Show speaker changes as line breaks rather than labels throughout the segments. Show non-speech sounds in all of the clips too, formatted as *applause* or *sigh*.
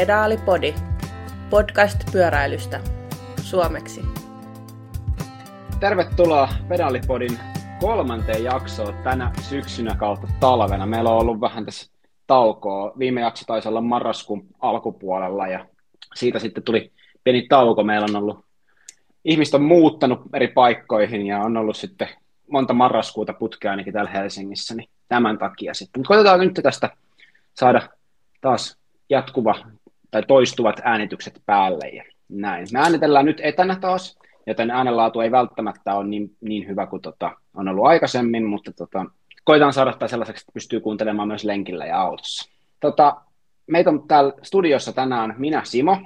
Pedaalipodi, podcast pyöräilystä, suomeksi.
Tervetuloa Pedaalipodin kolmanteen jaksoon tänä syksynä kautta talvena. Meillä on ollut vähän tässä taukoa. Viime jakso taisi olla marraskuun alkupuolella ja siitä sitten tuli pieni tauko. Meillä on ollut, ihmiset on muuttanut eri paikkoihin ja on ollut sitten monta marraskuuta putkea ainakin täällä Helsingissä, niin tämän takia sitten. Mutta koitetaan nyt tästä saada taas jatkuva tai toistuvat äänitykset päälle ja näin. Me äänitellään nyt etänä taas, joten äänenlaatu ei välttämättä ole niin, niin hyvä kuin tota, on ollut aikaisemmin, mutta tota, koitaan saada tämä sellaiseksi, että pystyy kuuntelemaan myös lenkillä ja autossa. Tota, meitä on täällä studiossa tänään minä, Simo.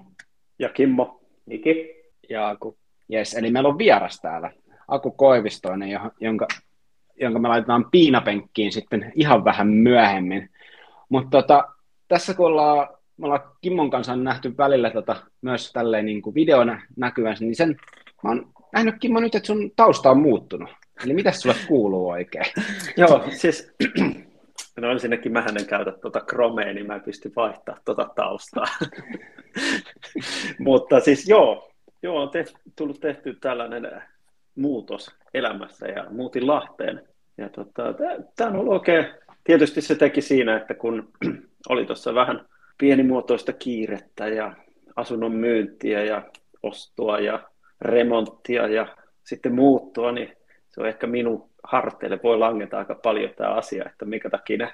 Ja Kimmo.
Niki.
Ja Aku.
Yes, eli meillä on vieras täällä, Aku Koivistoinen, jonka, jonka me laitetaan piinapenkkiin sitten ihan vähän myöhemmin. Mutta tota, tässä kun ollaan, me ollaan Kimmon kanssa nähty välillä tota, myös tälleen niin kuin videona näkyvän, niin sen mä oon nähnyt Kimmo nyt, että sun tausta on muuttunut. Eli mitä sulle kuuluu oikein? *laughs*
Joo, siis *clears throat* no ensinnäkin mä en käytä tuota Chromea, niin mä en pysty vaihtamaan tuota taustaa. *laughs* Mutta siis joo, joo on tehty, tullut tehty tällainen muutos elämässä ja muutin Lahteen. Ja tota, tämä on ollut oikein, tietysti se teki siinä, että kun *clears throat* oli tuossa vähän pienimuotoista kiirettä ja asunnon myyntiä ja ostoa ja remonttia ja sitten muuttua, niin se on ehkä minun harteille voi langeta aika paljon tämä asia, että minkä takia ne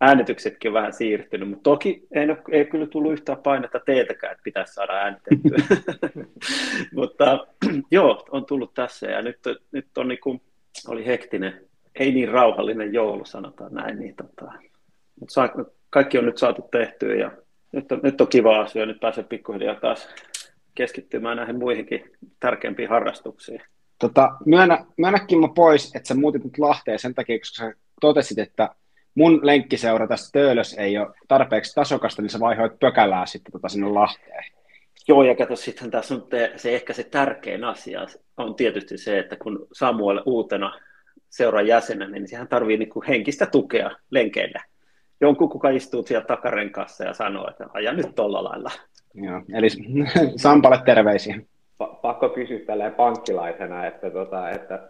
äänityksetkin on vähän siirtynyt, mutta toki ei, ole, ei kyllä tullut yhtään painetta teiltäkään, että pitäisi saada äänitettyä. *laughs* mutta *clears throat* joo, on tullut tässä ja nyt, nyt on niin kuin, oli hektinen, ei niin rauhallinen joulu, sanotaan näin, niin tota, mutta saa, kaikki on nyt saatu tehtyä ja nyt on, nyt on kiva asia, nyt pääsee pikkuhiljaa taas keskittymään näihin muihinkin tärkeimpiin harrastuksiin.
Tota, myönnä, myönnäkin mä pois, että sä muutit nyt Lahteen sen takia, koska sä totesit, että mun lenkkiseura tässä Töölös ei ole tarpeeksi tasokasta, niin sä vaihoit pökälää sitten tota sinne Lahteen.
Joo, ja kato, sitten tässä on te, se ehkä se tärkein asia on tietysti se, että kun Samuel uutena seuran jäsenä, niin sehän tarvii niin henkistä tukea lenkeillä. Jonkun, kuka istuu siellä takarenkaassa ja sanoo, että aja nyt tolla lailla.
Joo, eli *laughs* Sampalle terveisiä.
Pakko kysyä tälleen pankkilaisena, että, tota, että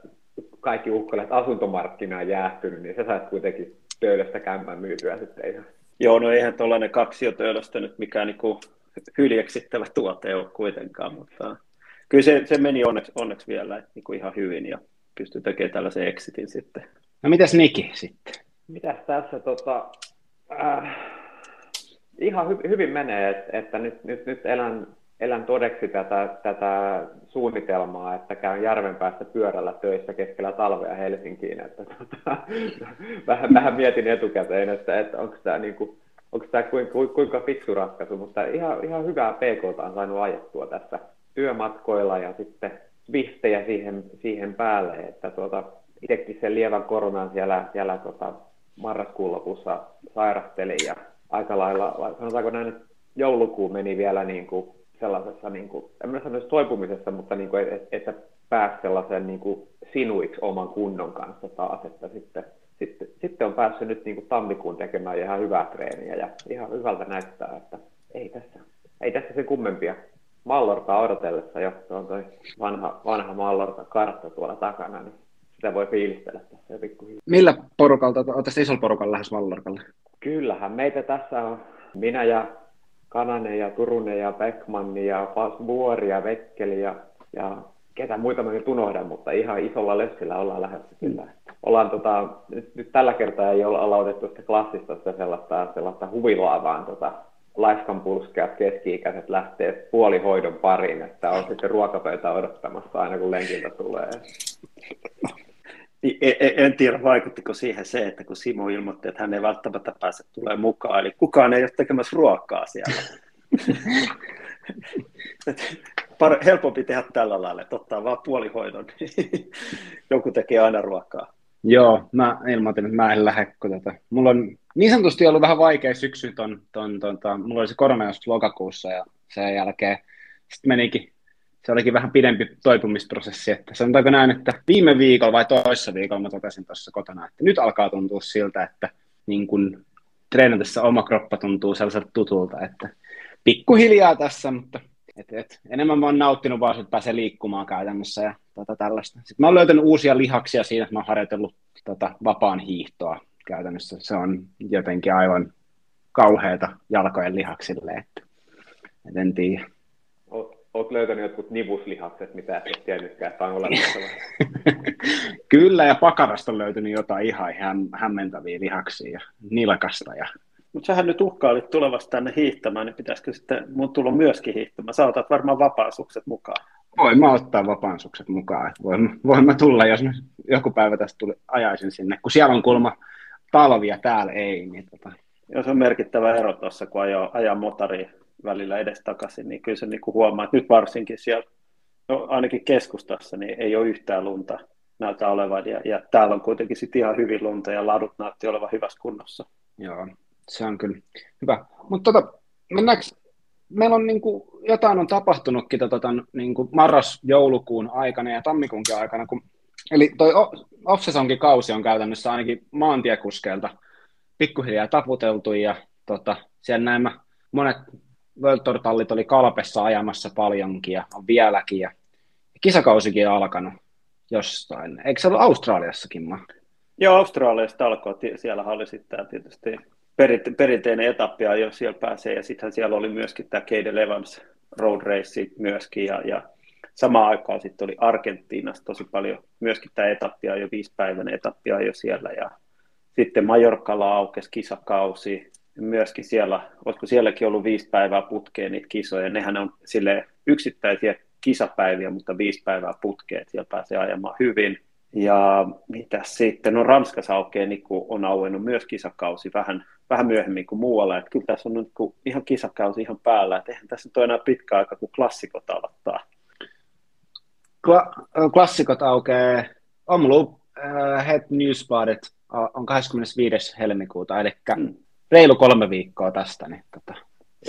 kaikki uhkailet asuntomarkkina on jäähtynyt, niin sä sait kuitenkin töölöstä kämpän myytyä sitten ihan.
Joo, no eihän tuollainen töölöstä nyt mikään niin hyljeksittävä tuote ole kuitenkaan, mutta kyllä se, se meni onneksi, onneksi vielä niin kuin ihan hyvin ja pystyi tekemään tällaisen exitin sitten.
No mitäs Niki sitten?
Mitäs tässä tota, äh, ihan hy, hyvin menee, että, että nyt, nyt, nyt elän, elän todeksi tätä, tätä suunnitelmaa, että käyn järven päästä pyörällä töissä keskellä talvea Helsinkiin. Että, tota, *laughs* vähän, vähän mietin etukäteen, että, että onko tämä niinku, onko tämä kuinka, kuinka fiksu ratkaisu, mutta ihan, ihan hyvää PK on saanut ajettua tässä työmatkoilla ja sitten vihtejä siihen, siihen päälle, että tuota, itsekin sen lievän koronan siellä, siellä tota, marraskuun lopussa sairastelin ja aika lailla, sanotaanko näin, että joulukuu meni vielä niin kuin sellaisessa, niin kuin, en mä sanoisi toipumisessa, mutta niin kuin, että pääsi sellaisen niin kuin sinuiksi oman kunnon kanssa taas, että sitten, sitten, sitten on päässyt nyt niin kuin tammikuun tekemään ihan hyvää treeniä ja ihan hyvältä näyttää, että ei tässä, ei tässä se kummempia. Mallorta odotellessa jo, se on toi vanha, vanha Mallorta kartta tuolla takana, niin sitä voi fiilistellä tässä pikkuhiljaa.
Millä porukalta, olet isolla porukalla lähes Mallorcalle?
Kyllähän meitä tässä on minä ja Kananen ja Turunen ja Beckman ja Vuori ja Vekkeli ja, ja ketä muita mä nyt unohdan, mutta ihan isolla lössillä ollaan lähdössä kyllä. Ollaan tota, nyt, nyt, tällä kertaa ei olla, otettu sitä klassista sitä sellaista, sellaista huvilaa, vaan tota, laiskan pulskeat keski-ikäiset lähtee puolihoidon pariin, että on sitten ruokapöytä odottamassa aina kun lenkiltä tulee.
Niin, en, en tiedä, vaikuttiko siihen se, että kun Simo ilmoitti, että hän ei välttämättä pääse tulee mukaan, eli kukaan ei ole tekemässä ruokaa siellä. *laughs* Par, helpompi tehdä tällä lailla, että ottaa vaan puolihoidon, *laughs* joku tekee aina ruokaa.
Joo, mä ilmoitin, että mä en lähde, kun tota, mulla on niin sanotusti ollut vähän vaikea syksy ton, ton, ton, ton mulla oli se korona lokakuussa ja sen jälkeen sitten menikin se olikin vähän pidempi toipumisprosessi, että sanotaanko näin, että viime viikolla vai toissa viikolla mä totesin tuossa kotona, että nyt alkaa tuntua siltä, että niin kun treenatessa oma kroppa tuntuu sellaiselta tutulta, että pikkuhiljaa tässä, mutta et, et, enemmän mä oon nauttinut vaan, että pääsee liikkumaan käytännössä ja tota, tällaista. Sitten mä oon löytänyt uusia lihaksia siinä, että mä oon harjoitellut tota, vapaan hiihtoa käytännössä. Se on jotenkin aivan kauheata jalkojen lihaksille, että et en tiedä.
Olet löytänyt jotkut nivuslihakset, mitä et ole tiennytkään, että on olemassa. *laughs*
Kyllä, ja pakarasta on löytynyt jotain ihan häm, hämmentäviä lihaksia ja nilkasta. Ja...
Mutta sähän nyt uhkailit tulevasta tänne hiihtämään, niin pitäisikö sitten mun tulla myöskin hiihtämään? Sä otat varmaan vapaansukset mukaan.
Voin mä ottaa vapaansukset mukaan. Voin, voin mä tulla, jos joku päivä tästä tuli, ajaisin sinne. Kun siellä on kulma talvia, täällä ei. Niin tota...
Joo, se on merkittävä ero tuossa, kun ajaa, ajaa motoriin välillä edestakaisin, niin kyllä se niin kuin huomaa, että nyt varsinkin siellä, no ainakin keskustassa, niin ei ole yhtään lunta näytä olevan, ja, ja täällä on kuitenkin sitten ihan hyvin lunta, ja ladut näytti olevan hyvässä kunnossa.
Joo, se on kyllä hyvä. Mutta tota, mennäänkö, meillä on niin kuin, jotain on tapahtunutkin tota, niin kuin marras-joulukuun aikana ja tammikuunkin aikana, kun, eli toi off kausi on käytännössä ainakin maantiekuskeilta pikkuhiljaa taputeltu, ja tota, siellä näin monet World Tour-tallit oli Kalpessa ajamassa paljonkin ja on vieläkin. Ja kisakausikin on alkanut jostain. Eikö se ollut Australiassakin? Mä?
Joo, Australiasta alkoi. Siellä oli sitten tietysti perinteinen etappi, jo siellä pääsee. Ja sitten siellä oli myöskin tämä Cade Evans Road Race myöskin. Ja, ja samaan aikaan sitten oli Argentiinassa tosi paljon myöskin tämä etappia jo viisipäiväinen etappia jo siellä. Ja sitten Majorkalla aukesi kisakausi myöskin siellä, olisiko sielläkin ollut viisi päivää putkeen niitä kisoja, nehän on sille yksittäisiä kisapäiviä, mutta viisi päivää putkeen, että siellä pääsee ajamaan hyvin. Ja mitä sitten, no Ranskassa aukeaa niin on auennut myös kisakausi vähän, vähän myöhemmin kuin muualla, että kyllä tässä on nyt niin ihan kisakausi ihan päällä, että eihän tässä nyt ole enää pitkä aika, kun klassikot aloittaa.
Kla- klassikot aukeaa, Omloop uh, Head Newspadet on 25. helmikuuta, eli mm reilu kolme viikkoa tästä. Niin tota,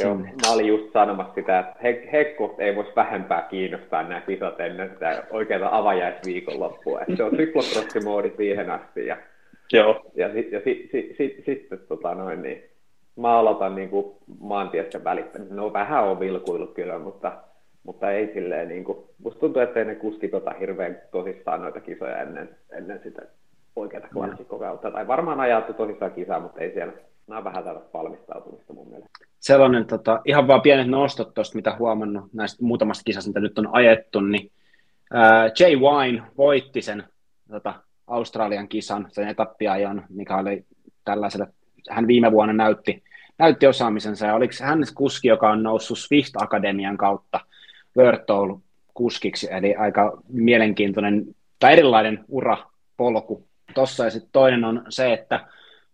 Joo, mä olin just sanomassa sitä, että he, Hekko ei voisi vähempää kiinnostaa nämä kisat ennen sitä oikeaa avajaisviikonloppua. Että se on syklocrossimoodi siihen asti. Ja,
Joo.
ja, sit, ja si, si, si, sitten tota noin, niin, mä aloitan niin kuin maantiestä. No vähän on vilkuillut kyllä, mutta, mutta ei silleen, niin kuin, musta tuntuu, että ei ne kuskit ota hirveän tosissaan noita kisoja ennen, ennen sitä oikeaa klassikkokautta. Tai varmaan ajattu tosissaan kisaa, mutta ei siellä nämä on vähän tällaista valmistautumista mun mielestä.
Sellainen tota, ihan vaan pienet nostot tuosta, mitä huomannut näistä muutamasta kisasta, mitä nyt on ajettu, niin ää, Jay Wine voitti sen tota, Australian kisan, sen etappiajon, mikä oli tällaisella, hän viime vuonna näytti, näytti osaamisensa, ja oliko hän kuski, joka on noussut Swift Akademian kautta World kuskiksi, eli aika mielenkiintoinen tai erilainen urapolku. Tuossa, ja sitten toinen on se, että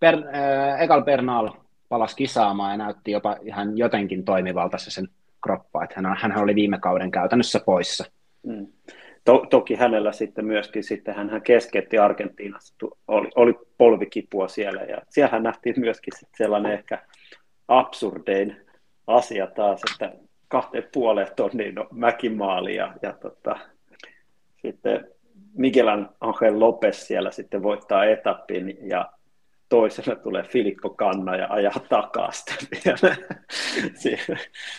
per, äh, Ekal Bernal palasi kisaamaan ja näytti jopa ihan jotenkin toimivalta se sen kroppa, että hän, hän oli viime kauden käytännössä poissa. Mm.
To, toki hänellä sitten myöskin, sitten hän keskeytti Argentiinassa, oli, oli polvikipua siellä ja siellä nähtiin myöskin sellainen ehkä absurdein asia taas, että kahteen puoleen tonnin no, mäkimaali ja, ja tota, sitten Miguel Angel Lopez siellä sitten voittaa etapin ja toisena tulee Filippo Kanna ja ajaa takaa sitä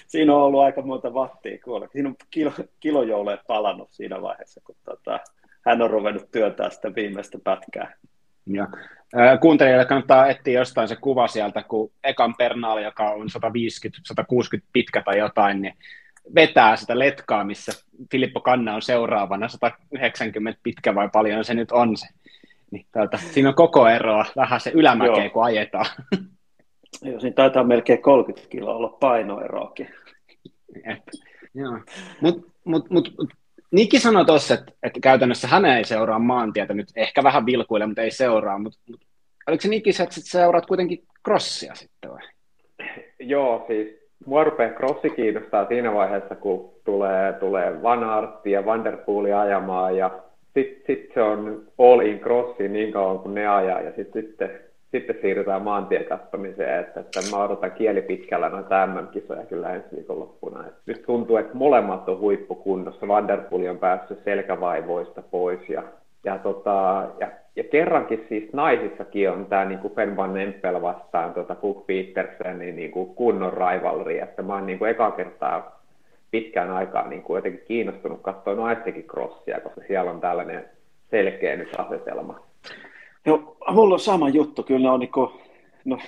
siinä, on ollut aika monta wattia kuolla. Siinä on kilo, kilojouleet palannut siinä vaiheessa, kun tota, hän on ruvennut työntää sitä viimeistä pätkää.
Ja. Kuuntelijoille kannattaa etsiä jostain se kuva sieltä, kun Ekan Pernaali, joka on 150-160 pitkä tai jotain, niin vetää sitä letkaa, missä Filippo Kanna on seuraavana 190 pitkä vai paljon se nyt on se niin täältä, siinä on koko eroa, vähän se ylämäkeä, kun ajetaan. *laughs*
Joo, siinä taitaa melkein 30 kiloa olla painoeroakin.
Mutta mut, mut, mut, Niki sanoi tuossa, että, että käytännössä hän ei seuraa maantietä nyt, ehkä vähän vilkuille, mutta ei seuraa, mutta, mutta oliko se Niki, että seuraat kuitenkin crossia sitten vai?
Joo, siis mua rupeaa crossi kiinnostaa siinä vaiheessa, kun tulee, tulee Van Aert ja Vanderpooli ajamaan ja sitten sit se on all in crossi niin kauan kuin ne ajaa ja sitten sit, sitten siirrytään maantiekattamiseen, että, että mä odotan kieli pitkällä noita MM-kisoja kyllä ensi viikonloppuna. Et nyt tuntuu, että molemmat on huippukunnossa. Vanderpool on päässyt selkävaivoista pois ja, ja, tota, ja ja kerrankin siis naisissakin on tämä niin Ben Van Empel vastaan Cook Petersenin niin kuin kunnon rivalry, että mä oon niin kuin eka kertaa pitkään aikaa niin kuin jotenkin kiinnostunut katsoa naistenkin crossia, koska siellä on tällainen selkeä nyt asetelma.
Joo, mulla on sama juttu, kyllä on niin kuin, no,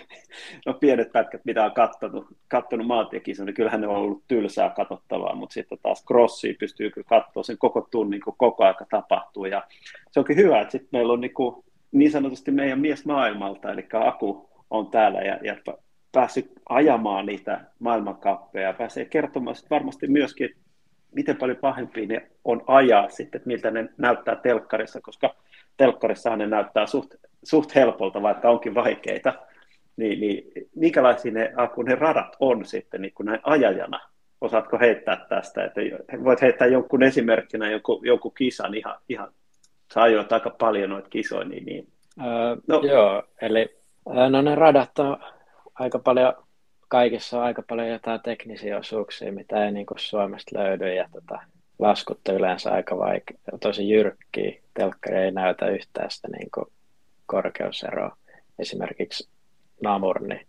no pienet pätkät, mitä on kattonut, kattonut maantiekisan, niin kyllähän ne on ollut tylsää katsottavaa, mutta sitten taas crossia pystyy kyllä katsoa. Sen koko tunnin, kun koko aika tapahtuu, ja se onkin hyvä, että sitten meillä on niin, kuin, niin sanotusti meidän mies maailmalta, eli Aku on täällä ja, ja päässyt ajamaan niitä maailmankappeja, pääsee kertomaan varmasti myöskin, miten paljon pahempia ne on ajaa sitten, että miltä ne näyttää telkkarissa, koska telkkarissa ne näyttää suht, suht helpolta, vaikka onkin vaikeita. Niin, niin minkälaisia ne, kun ne radat on sitten niin kuin näin ajajana? Osaatko heittää tästä? Että voit heittää jonkun esimerkkinä jonkun, jonkun kisan ihan, ihan sä ajoit aika paljon noita kisoja, niin, niin.
Öö, no. Joo, eli no ne radat on aika paljon, kaikissa on aika paljon jotain teknisiä osuuksia, mitä ei niin Suomesta löydy, ja tota, laskut yleensä aika vaikea, tosi jyrkkiä. Telkkari ei näytä yhtään sitä niin kuin korkeuseroa. Esimerkiksi Namur, niin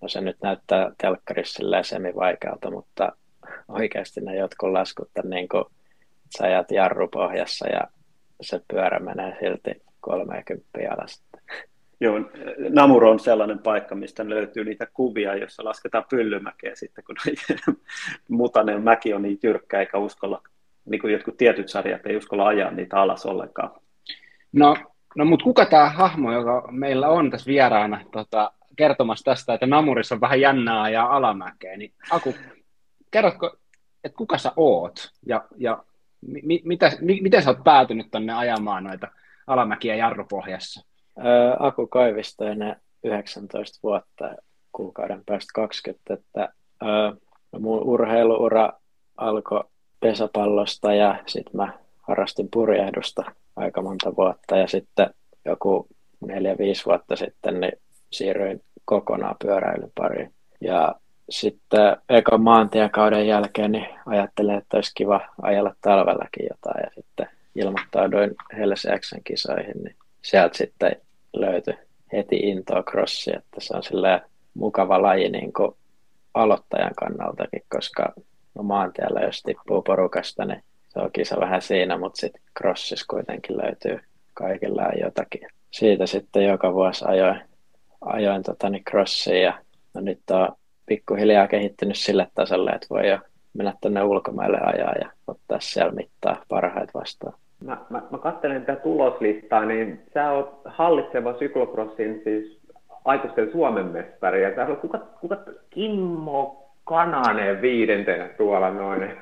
no se nyt näyttää telkkarissa semi-vaikealta, mutta oikeasti ne jotkut laskut on niin kuin, sä ajat jarrupohjassa ja se pyörä menee silti 30 alas.
Joo, Namur on sellainen paikka, mistä löytyy niitä kuvia, joissa lasketaan pyllymäkeä sitten, kun *laughs* mutanen mäki on niin jyrkkä, eikä uskalla, niin kuin jotkut tietyt sarjat ei uskalla ajaa niitä alas ollenkaan.
No, no mutta kuka tämä hahmo, joka meillä on tässä vieraana tota, kertomassa tästä, että Namurissa on vähän jännää ja alamäkeä, niin Aku, kerrotko, että kuka sä oot ja, ja mi, mitä, mi, miten sä oot päätynyt tänne ajamaan noita alamäkiä jarrupohjassa?
Aku Koivistoinen 19 vuotta, kuukauden päästä 20, että no mun urheiluura alkoi pesäpallosta ja sitten mä harrastin purjehdusta aika monta vuotta ja sitten joku neljä, viisi vuotta sitten niin siirryin kokonaan pyöräilyn pariin. Ja sitten ekan maantiekauden jälkeen niin ajattelin, että olisi kiva ajella talvellakin jotain ja sitten ilmoittauduin Helsiäksen kisoihin, niin sieltä sitten löytyi heti intoa crossi, että se on sillä mukava laji niin kuin aloittajan kannaltakin, koska no maantiellä jos tippuu porukasta, niin se on kisa vähän siinä, mutta sitten crossissa kuitenkin löytyy kaikilla jotakin. Siitä sitten joka vuosi ajoin, ajoin tota, niin crossia ja no nyt on pikkuhiljaa kehittynyt sille tasolle, että voi jo mennä tänne ulkomaille ajaa ja ottaa siellä mittaa parhaita vastaan.
Mä, mä, mä katselen tätä tuloslistaa, niin sä oot hallitseva syklocrossin siis aikuisten Suomen mestari. Ja täällä on kuka, kuka Kimmo Kananen viidentenä tuolla noin. *laughs*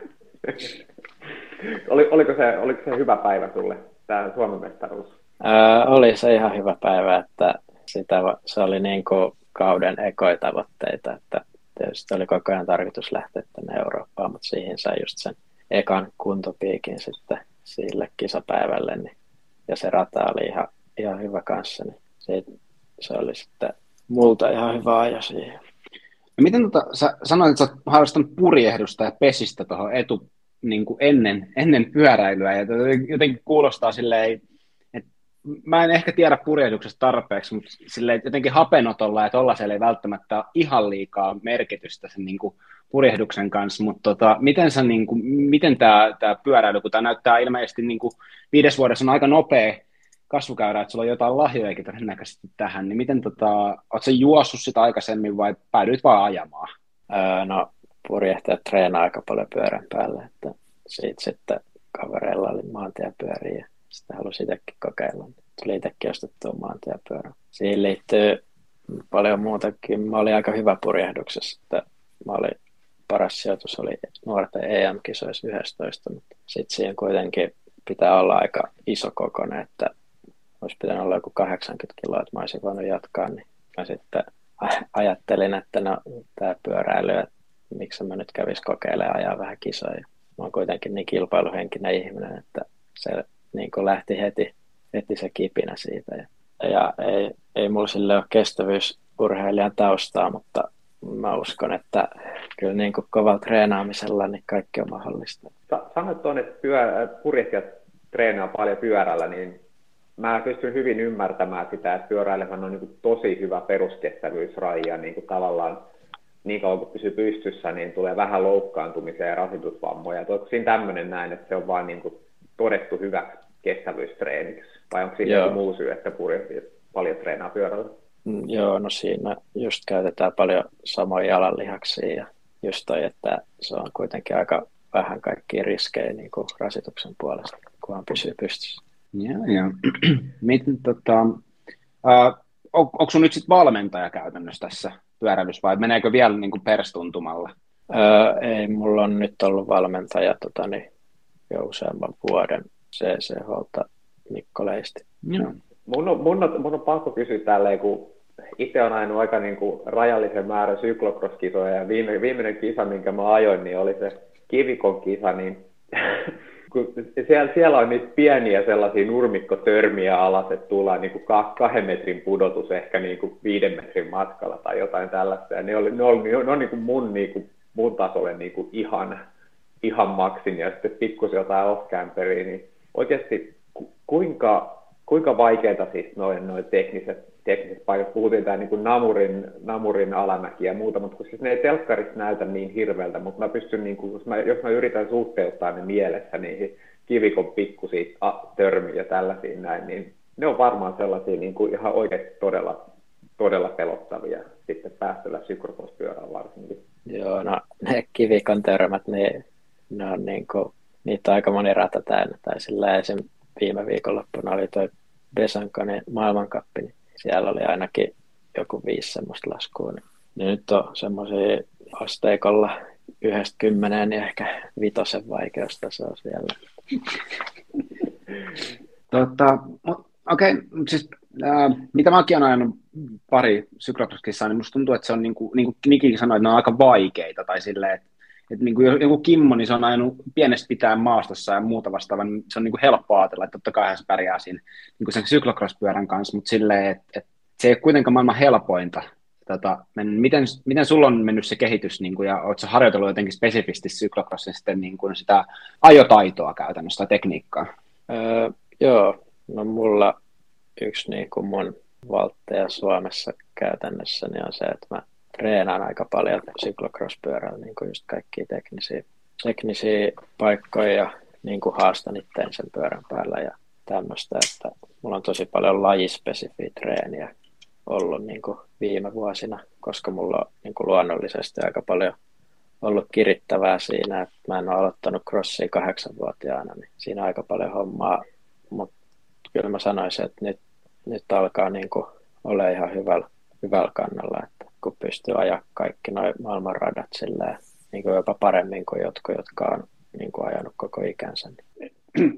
Oli, oliko, se, oliko se hyvä päivä sulle, tämä Suomen mestaruus?
Öö, oli se ihan hyvä päivä, että sitä, se oli niin kuin kauden ekoja tavoitteita, että tietysti oli koko ajan tarkoitus lähteä tänne Eurooppaan, mutta siihen sai just sen ekan kuntopiikin sitten sille kisapäivälle, niin, ja se rata oli ihan, ihan hyvä kanssa, niin se, se oli sitten multa ihan hyvä aja siihen.
No miten tota, sä sanoit, että sä oot harrastanut purjehdusta ja pesistä tuohon etu niin kuin ennen, ennen pyöräilyä, ja jotenkin kuulostaa silleen, mä en ehkä tiedä purjehduksesta tarpeeksi, mutta että jotenkin hapenotolla ja tollaisella ei välttämättä ole ihan liikaa merkitystä sen niin kuin purjehduksen kanssa, mutta tota, miten, sä, niin kuin, miten tämä, tämä pyöräily, kun tämä näyttää ilmeisesti niin kuin viides vuodessa on aika nopea kasvukäyrä, että sulla on jotain lahjoja todennäköisesti tähän, niin miten tota, oot sä juossut sitä aikaisemmin vai päädyit vaan ajamaan?
Öö, no purjehtajat treenaa aika paljon pyörän päälle, että siitä sitten kavereilla oli maantiepyöriä ja sitten halusi itsekin kokeilla. Tuli itsekin ostettua maantiepyörä. Siihen liittyy paljon muutakin. Mä olin aika hyvä purjehduksessa, että mä olin paras sijoitus oli nuorten EM-kisoissa 11, mutta sitten siihen kuitenkin pitää olla aika iso kokoinen, että olisi pitänyt olla joku 80 kiloa, että mä olisin voinut jatkaa, niin mä sitten ajattelin, että no tämä pyöräily, että miksi mä nyt kävis kokeilemaan ajaa vähän kisoja. Mä oon kuitenkin niin kilpailuhenkinen ihminen, että se niin kuin lähti heti, heti se kipinä siitä. Ja, ja ei, ei mulla sille ole kestävyysurheilijan taustaa, mutta mä uskon, että kyllä niin kuin kovalla treenaamisella niin kaikki on mahdollista.
Sanoit tuonne, että purjehtijat treenaa paljon pyörällä, niin mä pystyn hyvin ymmärtämään sitä, että pyöräilemään on niin tosi hyvä peruskestävyysraja niin kuin tavallaan niin kauan kun pysyy pystyssä, niin tulee vähän loukkaantumisia ja rasitusvammoja. Onko siinä tämmöinen näin, että se on vain niin todettu hyvä kestävyystreeniksi? Vai onko siinä joku muu syy, että paljon treenaa pyörällä?
Mm, joo, no siinä just käytetään paljon samoja jalanlihaksia ja just toi, että se on kuitenkin aika vähän kaikkia riskejä niin kuin rasituksen puolesta, kunhan pysyy pystyssä.
Joo, joo. *clears throat* Miten, tota, uh, on, onko sun nyt sitten valmentaja käytännössä tässä pyöräilyssä vai meneekö vielä niin kuin perstuntumalla?
Öö, ei, mulla on nyt ollut valmentaja tota, niin, jo useamman vuoden CCHlta Mikko Leisti.
Joo.
Mun on, mun, on, mun on pakko kysyä tälleen, kun itse on ajanut aika niin kuin rajallisen määrän syklokroskisoja ja viime, viimeinen kisa, minkä mä ajoin, niin oli se kivikon kisa, niin *laughs* kun siellä, siellä on niitä pieniä sellaisia nurmikkotörmiä alas, että tullaan niin kuin kahden metrin pudotus ehkä niin kuin viiden metrin matkalla tai jotain tällaista. Ja ne, oli, ne, oli, ne on niin kuin mun, niin kuin, mun tasolle niin kuin ihan, ihan maksin ja sitten pikkusen jotain off niin oikeasti kuinka, kuinka vaikeita siis noin, noin tekniset tekniset paikat. Puhuttiin tämä niin namurin, namurin alamäki ja muuta, mutta siis ne ei telkkarissa näytä niin hirveältä, mutta mä pystyn, niin kuin, jos, mä, jos mä yritän suhteuttaa ne mielessä niihin kivikon pikkusia törmiä ja tällaisiin näin, niin ne on varmaan sellaisia niin kuin ihan oikeasti todella, todella pelottavia sitten päästöllä sykropospyörään varsinkin.
Joo, no ne kivikon törmät, ne, ne on niin kuin, niitä on aika moni rata täynnä, tai sillä esim. viime viikonloppuna oli toi Besankanen maailmankappi, niin siellä oli ainakin joku viisi semmoista laskua. Niin, niin nyt on semmoisia asteikolla yhdestä kymmeneen, niin ehkä vitosen vaikeustaso siellä. *laughs*
Tota, Okei, okay, siis äh, mitä mäkin olen ajanut pari syklokroskissa, niin musta tuntuu, että se on niin kuin, niin kuin Nikikin sanoi, että ne on aika vaikeita, tai silleen, että, että niin kuin joku Kimmo, niin se on ajanut pienestä pitää maastossa ja muuta vastaavaa, niin se on niin kuin helppo ajatella, että totta kai se pärjää siinä niin kuin sen syklokrospyörän kanssa, mutta silleen, että, että se ei ole kuitenkaan maailman helpointa. Tota, miten, miten sulla on mennyt se kehitys, niin kuin, ja oletko harjoitellut jotenkin spesifisti syklocrossin sitten niin kuin sitä ajotaitoa käytännössä tai tekniikkaa?
Öö, joo, no mulla yksi niin kuin mun valtteja Suomessa käytännössä niin on se, että mä treenaan aika paljon syklocross-pyörällä niin kuin just kaikkia teknisiä, teknisiä paikkoja ja niin kuin haastan itteen sen pyörän päällä ja tämmöistä, että mulla on tosi paljon lajispesifiä treeniä ollut niin kuin viime vuosina, koska mulla on niin kuin luonnollisesti aika paljon ollut kirittävää siinä, että mä en ole aloittanut crossia kahdeksanvuotiaana, niin siinä on aika paljon hommaa, mutta kyllä mä sanoisin, että nyt, nyt alkaa niin kuin olla ihan hyvällä, hyvällä kannalla, että kun pystyy ajaa kaikki noin maailman radat silleen, niin kuin jopa paremmin kuin jotkut, jotka on niin kuin ajanut koko ikänsä.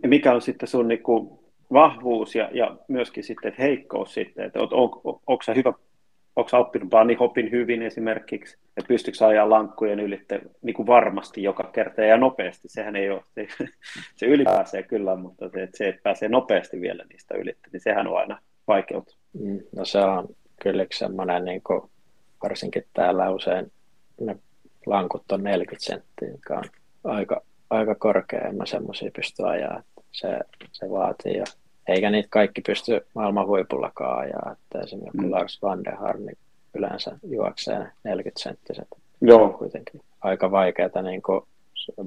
Mikä on sitten sun niin kuin vahvuus ja, ja myöskin sitten heikkous sitten, että on, on, on, onko sä hyvä onko oppinut hopin hyvin esimerkiksi, että pystyykö ajaa lankkujen ylitte niin kuin varmasti joka kerta ja nopeasti, sehän ei ole, se, se ylipääsee kyllä, mutta se, että se, että pääsee nopeasti vielä niistä ylitte, niin sehän on aina vaikeutta.
Mm, no se on kyllä semmoinen niin kuin varsinkin täällä usein ne lankut on 40 senttiä, mikä on aika, aika korkea, en mä semmoisia pysty ajaa. Se, se vaatii ja eikä niitä kaikki pysty maailman huipullakaan ajaa. Että esimerkiksi mm. Lars Van der Haar, niin yleensä juoksee 40 senttiset.
Joo.
On kuitenkin aika vaikeaa niin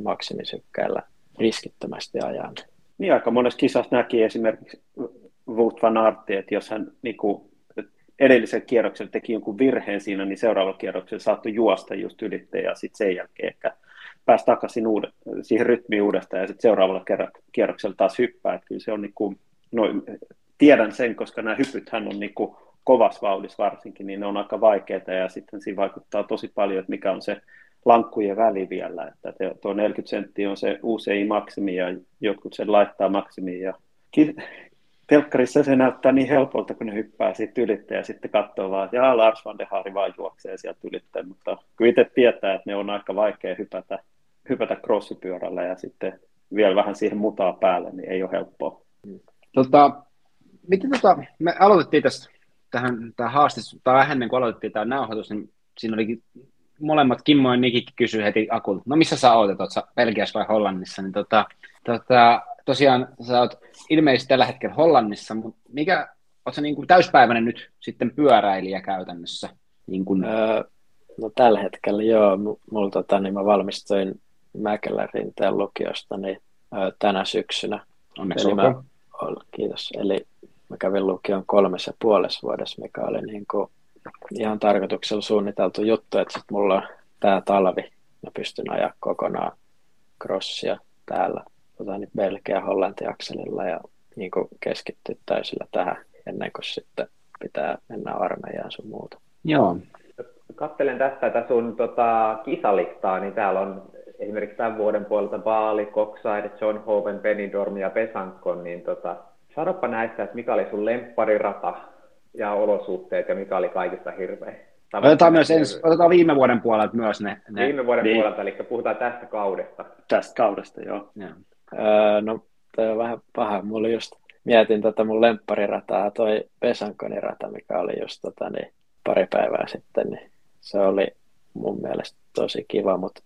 maksimisykkeellä riskittömästi ajaa.
Niin aika monessa kisassa näki esimerkiksi Wout van Aert, että jos hän niin kuin, edellisen kierroksen teki jonkun virheen siinä, niin seuraavalla kierroksella saattoi juosta just ylitte ja sitten sen jälkeen ehkä pääsi takaisin uude, siihen rytmiin uudestaan ja sitten seuraavalla kierroksella taas hyppää. Että kyllä se on niin kuin, no, tiedän sen, koska nämä hypythän on niin kuin kovas vauhdissa varsinkin, niin ne on aika vaikeita ja sitten siinä vaikuttaa tosi paljon, että mikä on se lankkujen väli vielä, että tuo 40 senttiä on se uusi maksimi ja jotkut sen laittaa maksimiin ja telkkarissa se näyttää niin helpolta, kun ne hyppää siitä ylitteen ja sitten katsoo vaan, että jaa, Lars van de Haari vaan juoksee sieltä ylitteen, mutta kun itse tietää, että ne on aika vaikea hypätä, hypätä crossipyörällä ja sitten vielä vähän siihen mutaa päälle, niin ei ole helppoa.
Tota, miten tota, me aloitettiin tästä tähän, tähän haastis, tai vähän ennen kuin aloitettiin tämä nauhoitus, niin siinä olikin molemmat, Kimmo ja Nikki kysyi heti Akulta, no missä sä oot, oot sä Belgiassa vai Hollannissa, niin tota, tota, tosiaan sä oot ilmeisesti tällä hetkellä Hollannissa, mutta mikä, oot sä niin kuin täyspäiväinen nyt sitten pyöräilijä käytännössä? Niin kuin...
öö, no tällä hetkellä joo, mulla tota, niin mä valmistuin Mäkelän rinteen lukiosta niin, öö, tänä syksynä.
Onneksi
Eli mä, kiitos. Eli mä kävin lukion kolmessa puolessa vuodessa, mikä oli niin kuin ihan tarkoituksella suunniteltu juttu, että sit mulla on tää talvi, mä pystyn ajaa kokonaan crossia täällä tota, niin Belgia Hollanti akselilla ja niin kuin keskittyä täysillä tähän ennen kuin sitten pitää mennä armeijaan sun muuta.
Joo.
Kattelen tästä tätä sun tota, kisalistaa, niin täällä on esimerkiksi tämän vuoden puolelta Baali, Coxside, John Hoven, Benidorm ja Pesankon, niin tota, sanoppa näistä, että mikä oli sun lempparirata ja olosuhteet ja mikä oli kaikista hirveä.
Otetaan, myös ensi, otetaan viime vuoden puolelta myös ne.
ne. Viime vuoden niin. puolelta, eli puhutaan tästä kaudesta.
Tästä kaudesta, joo.
Ja. Öö, no, toi on vähän paha. Mulla just mietin tätä mun lempparirataa, toi Pesankonin rata, mikä oli just tota, niin, pari päivää sitten, niin se oli mun mielestä tosi kiva, mutta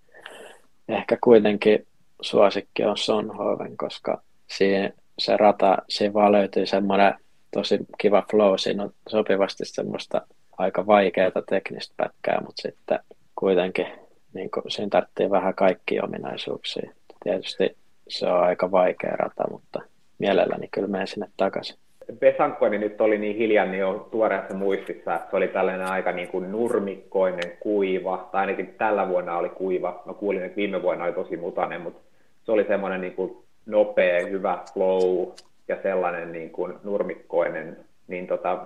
ehkä kuitenkin suosikki on Sonhoven, koska siinä se rata, siinä vaan löytyy semmoinen tosi kiva flow, siinä on sopivasti semmoista aika vaikeaa teknistä pätkää, mutta sitten kuitenkin niin kuin, siinä tarvitsee vähän kaikki ominaisuuksia. Tietysti se on aika vaikea rata, mutta mielelläni kyllä menen sinne takaisin.
Pesankoni nyt oli niin hiljan niin on tuoreessa muistissa, että se oli tällainen aika niin kuin nurmikkoinen, kuiva, tai ainakin tällä vuonna oli kuiva. Mä kuulin, että viime vuonna oli tosi mutainen, mutta se oli semmoinen niin kuin nopea, hyvä flow ja sellainen niin kuin nurmikkoinen. Niin tota,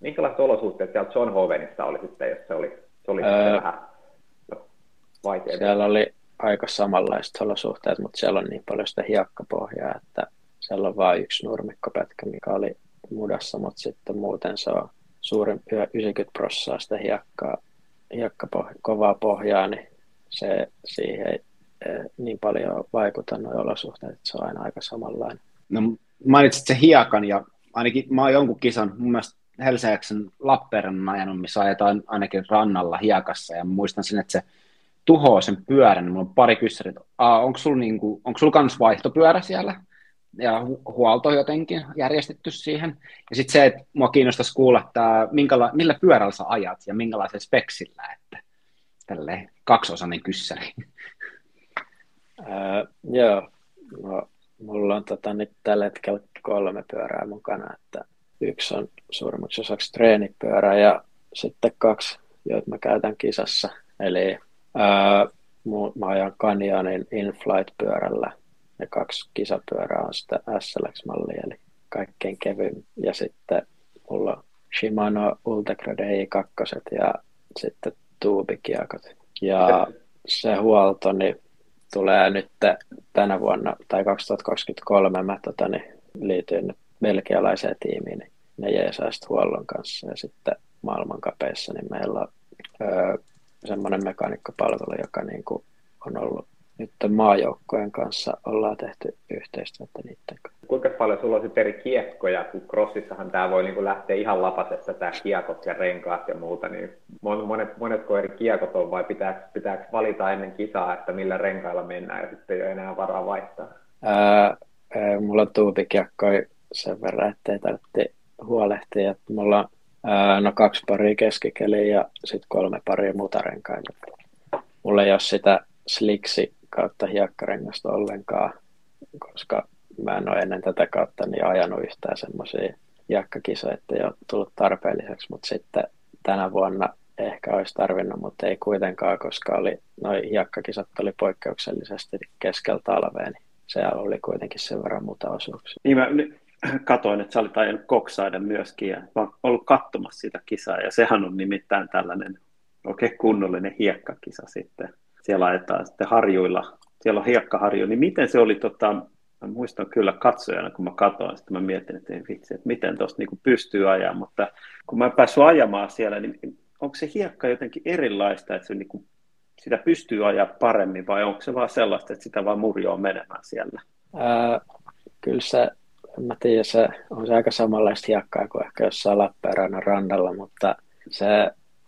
minkälaiset olosuhteet siellä John Hovenissa oli sitten, jos se oli, se oli öö, vähän
vaikea? Siellä oli aika samanlaiset olosuhteet, mutta siellä on niin paljon sitä hiekkapohjaa, että siellä on vain yksi nurmikkopätkä, mikä oli mudassa, mutta sitten muuten se on suurin 90 prossaa sitä hiekkaa, hiekkapohjaa, kovaa pohjaa, niin se siihen ei niin paljon vaikuta nuo olosuhteet, että se on aina aika samanlainen.
No mainitsit se hiekan ja ainakin mä oon jonkun kisan, mun mielestä Helsingin Lappeenrannan ajanut, missä ajetaan ainakin rannalla hiekassa ja muistan sen, että se tuhoaa sen pyörän. Mulla on pari kyssärit. Onko sulla, niinku, onko sulla kans vaihtopyörä siellä? Ja hu- huolto jotenkin järjestetty siihen. Ja sitten se, että mua kiinnostaisi kuulla, että minkäla- millä pyörällä sä ajat ja minkälaisella speksillä, että tälle kaksiosainen kyssäri. *laughs*
Öö, joo, no, mulla on tota, nyt tällä hetkellä kolme pyörää mukana, että yksi on suurimmaksi osaksi treenipyörä ja sitten kaksi, joita mä käytän kisassa. Eli ää, mä ajan Canyonin InFlight-pyörällä ja kaksi kisapyörää on sitä SLX-mallia, eli kaikkein kevyin. Ja sitten mulla on Shimano Ultegra DI2 ja sitten tuubikiakot. Ja se huolto niin tulee nyt tänä vuonna tai 2023 mä tota, niin, liityin nyt belgialaiseen tiimiin, niin ne jeesaa huollon kanssa. Ja sitten maailmankapeissa niin meillä on öö, semmoinen mekanikkopalvelu, joka niin kuin on ollut nyt maajoukkojen kanssa ollaan tehty yhteistyötä niiden kanssa.
Kuinka paljon sulla on eri kiekkoja, kun crossissahan tämä voi niin lähteä ihan lapasesta tämä kiekot ja renkaat ja muuta, niin monet, monetko eri kiekot on vai pitääkö, pitääkö valita ennen kisaa, että millä renkailla mennään ja sitten ei ole enää varaa vaihtaa?
Ää, mulla on sen verran, ettei tarvitse huolehtia. Että mulla on no kaksi paria keskikeliä ja sitten kolme paria mutarenkaita. Mulla ei ole sitä sliksi kautta hiekkarengasta ollenkaan, koska mä en ole ennen tätä kautta niin ajanut yhtään semmoisia hiekkakisoja, että ei ole tullut tarpeelliseksi, mutta sitten tänä vuonna ehkä olisi tarvinnut, mutta ei kuitenkaan, koska oli, noi hiekkakisat oli poikkeuksellisesti keskellä talvea, niin se oli kuitenkin sen verran muuta osuuksia.
Niin mä katoin, että sä olit ajanut Koksaiden myöskin ja mä ollut katsomassa sitä kisaa ja sehän on nimittäin tällainen oikein kunnollinen hiekkakisa sitten. Siellä ajetaan sitten harjuilla, siellä on hiekkaharju, niin miten se oli, tota, mä muistan kyllä katsojana, kun mä katsoin, sitten mä mietin, että vitsi, että miten tuosta niin pystyy ajamaan, mutta kun mä en päässyt ajamaan siellä, niin onko se hiekka jotenkin erilaista, että se niin kuin, sitä pystyy ajaa paremmin vai onko se vaan sellaista, että sitä vaan murjoa menemään siellä?
Ää, kyllä se en mä tiedä, se on se aika samanlaista hiekkaa kuin ehkä jossain Lappeenrannan rannalla, mutta se,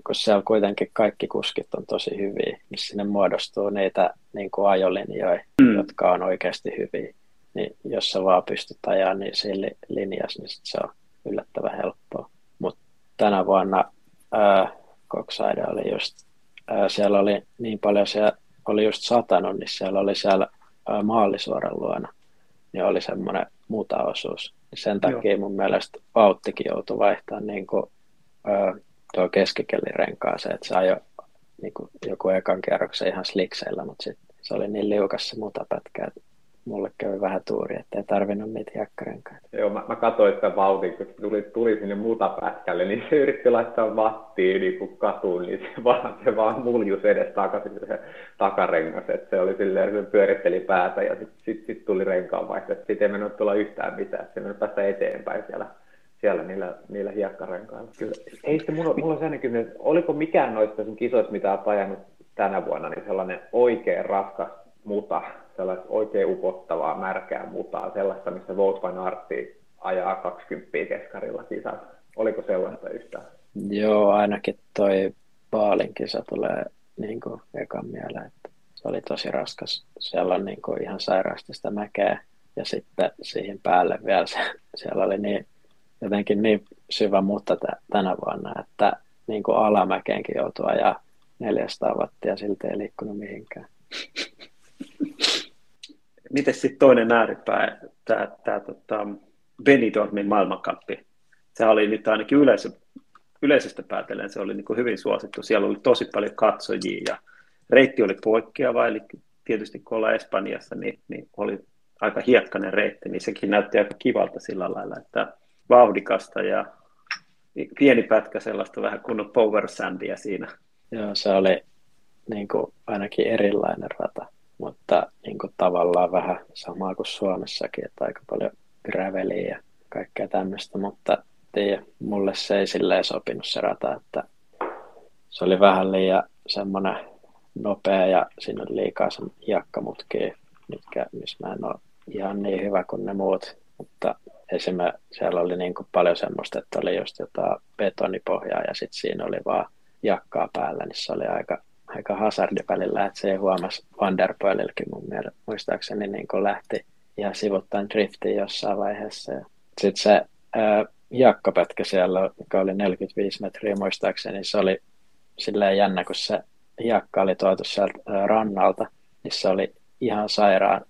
kun siellä kuitenkin kaikki kuskit on tosi hyviä, niin sinne muodostuu niitä niin kuin ajolinjoja, mm. jotka on oikeasti hyviä. niin jos sä vaan pystyt ajaa niin siinä linjassa, niin sit se on yllättävän helppoa. Mutta tänä vuonna ää, Koksaide oli just, ää, siellä oli niin paljon, siellä oli just satanut, niin siellä oli siellä ää, maallisuoran luona, niin oli semmoinen mutaosuus. Sen takia Joo. mun mielestä Vauttikin joutui vaihtamaan niin kuin, ää, tuo keskikelirenkaaseen, että se ajoi niin kuin joku ekan kierroksen ihan slikseillä, mutta sit se oli niin liukas se mutapätkä, että mulle kävi vähän tuuri, että ei tarvinnut niitä hiekkarenkaita.
Joo, mä, mä katsoin sitä vauhtia, kun tuli, tuli sinne mutapätkälle, niin se yritti laittaa vattiin niin kuin katuun, niin se vaan, se vaan muljus edes takaisin se takarengas, että se oli silleen, se pyöritteli päätä ja sitten sit, sit tuli renkaanvaihto, että sitten ei mennyt tulla yhtään mitään, se mennyt päästä eteenpäin siellä siellä niillä, niillä hiekkarenkailla. Kyllä. Ei sitten, mulla, mulla on sellainen kysymys, että oliko mikään noista sun kisoista, mitä olet ajanut tänä vuonna, niin sellainen oikein raskas muta, sellaista oikein upottavaa, märkää mutaa, sellaista, missä Volkswagen Artti ajaa 20 keskarilla kisat. Oliko sellaista yhtään?
Joo, ainakin toi Baalin kisa tulee niin kuin ekan mieleen, että se oli tosi raskas. Siellä on niin kuin ihan sairaasti sitä mäkeä ja sitten siihen päälle vielä se, siellä oli niin jotenkin niin syvä mutta t- tänä vuonna, että niin kuin alamäkeenkin joutuu ajaa 400 wattia, silti ei liikkunut mihinkään. *laughs*
Miten sitten toinen ääripää, tämä, tämä tota, Benidormin maailmankappi. Se oli nyt ainakin yleisö, yleisöstä päätellen, se oli niin kuin hyvin suosittu. Siellä oli tosi paljon katsojia ja reitti oli poikkeava, eli tietysti kun ollaan Espanjassa, niin, niin oli aika hiekkainen reitti, niin sekin näytti aika kivalta sillä lailla, että vauhdikasta ja pieni pätkä sellaista vähän kunnon power sandia siinä.
Joo, se oli niin kuin, ainakin erilainen rata, mutta niin kuin, tavallaan vähän samaa kuin Suomessakin, että aika paljon graveliä ja kaikkea tämmöistä, mutta tiedä, mulle se ei silleen sopinut se rata, että se oli vähän liian semmoinen nopea ja siinä oli liikaa sen hiekkamutkia, mitkä, missä mä en ole ihan niin hyvä kuin ne muut, mutta esimerkiksi siellä oli niin kuin paljon semmoista, että oli just jotain betonipohjaa ja sitten siinä oli vaan jakkaa päällä, niin se oli aika, aika hazardi välillä, että se ei huomasi Van der mun mielestä, muistaakseni niin kuin lähti ihan sivuttain driftiin jossain vaiheessa. Sitten se ää, jakkapätkä siellä, mikä oli 45 metriä muistaakseni, se oli silleen jännä, kun se hiekka oli tuotu sieltä ää, rannalta, niin se oli ihan sairaan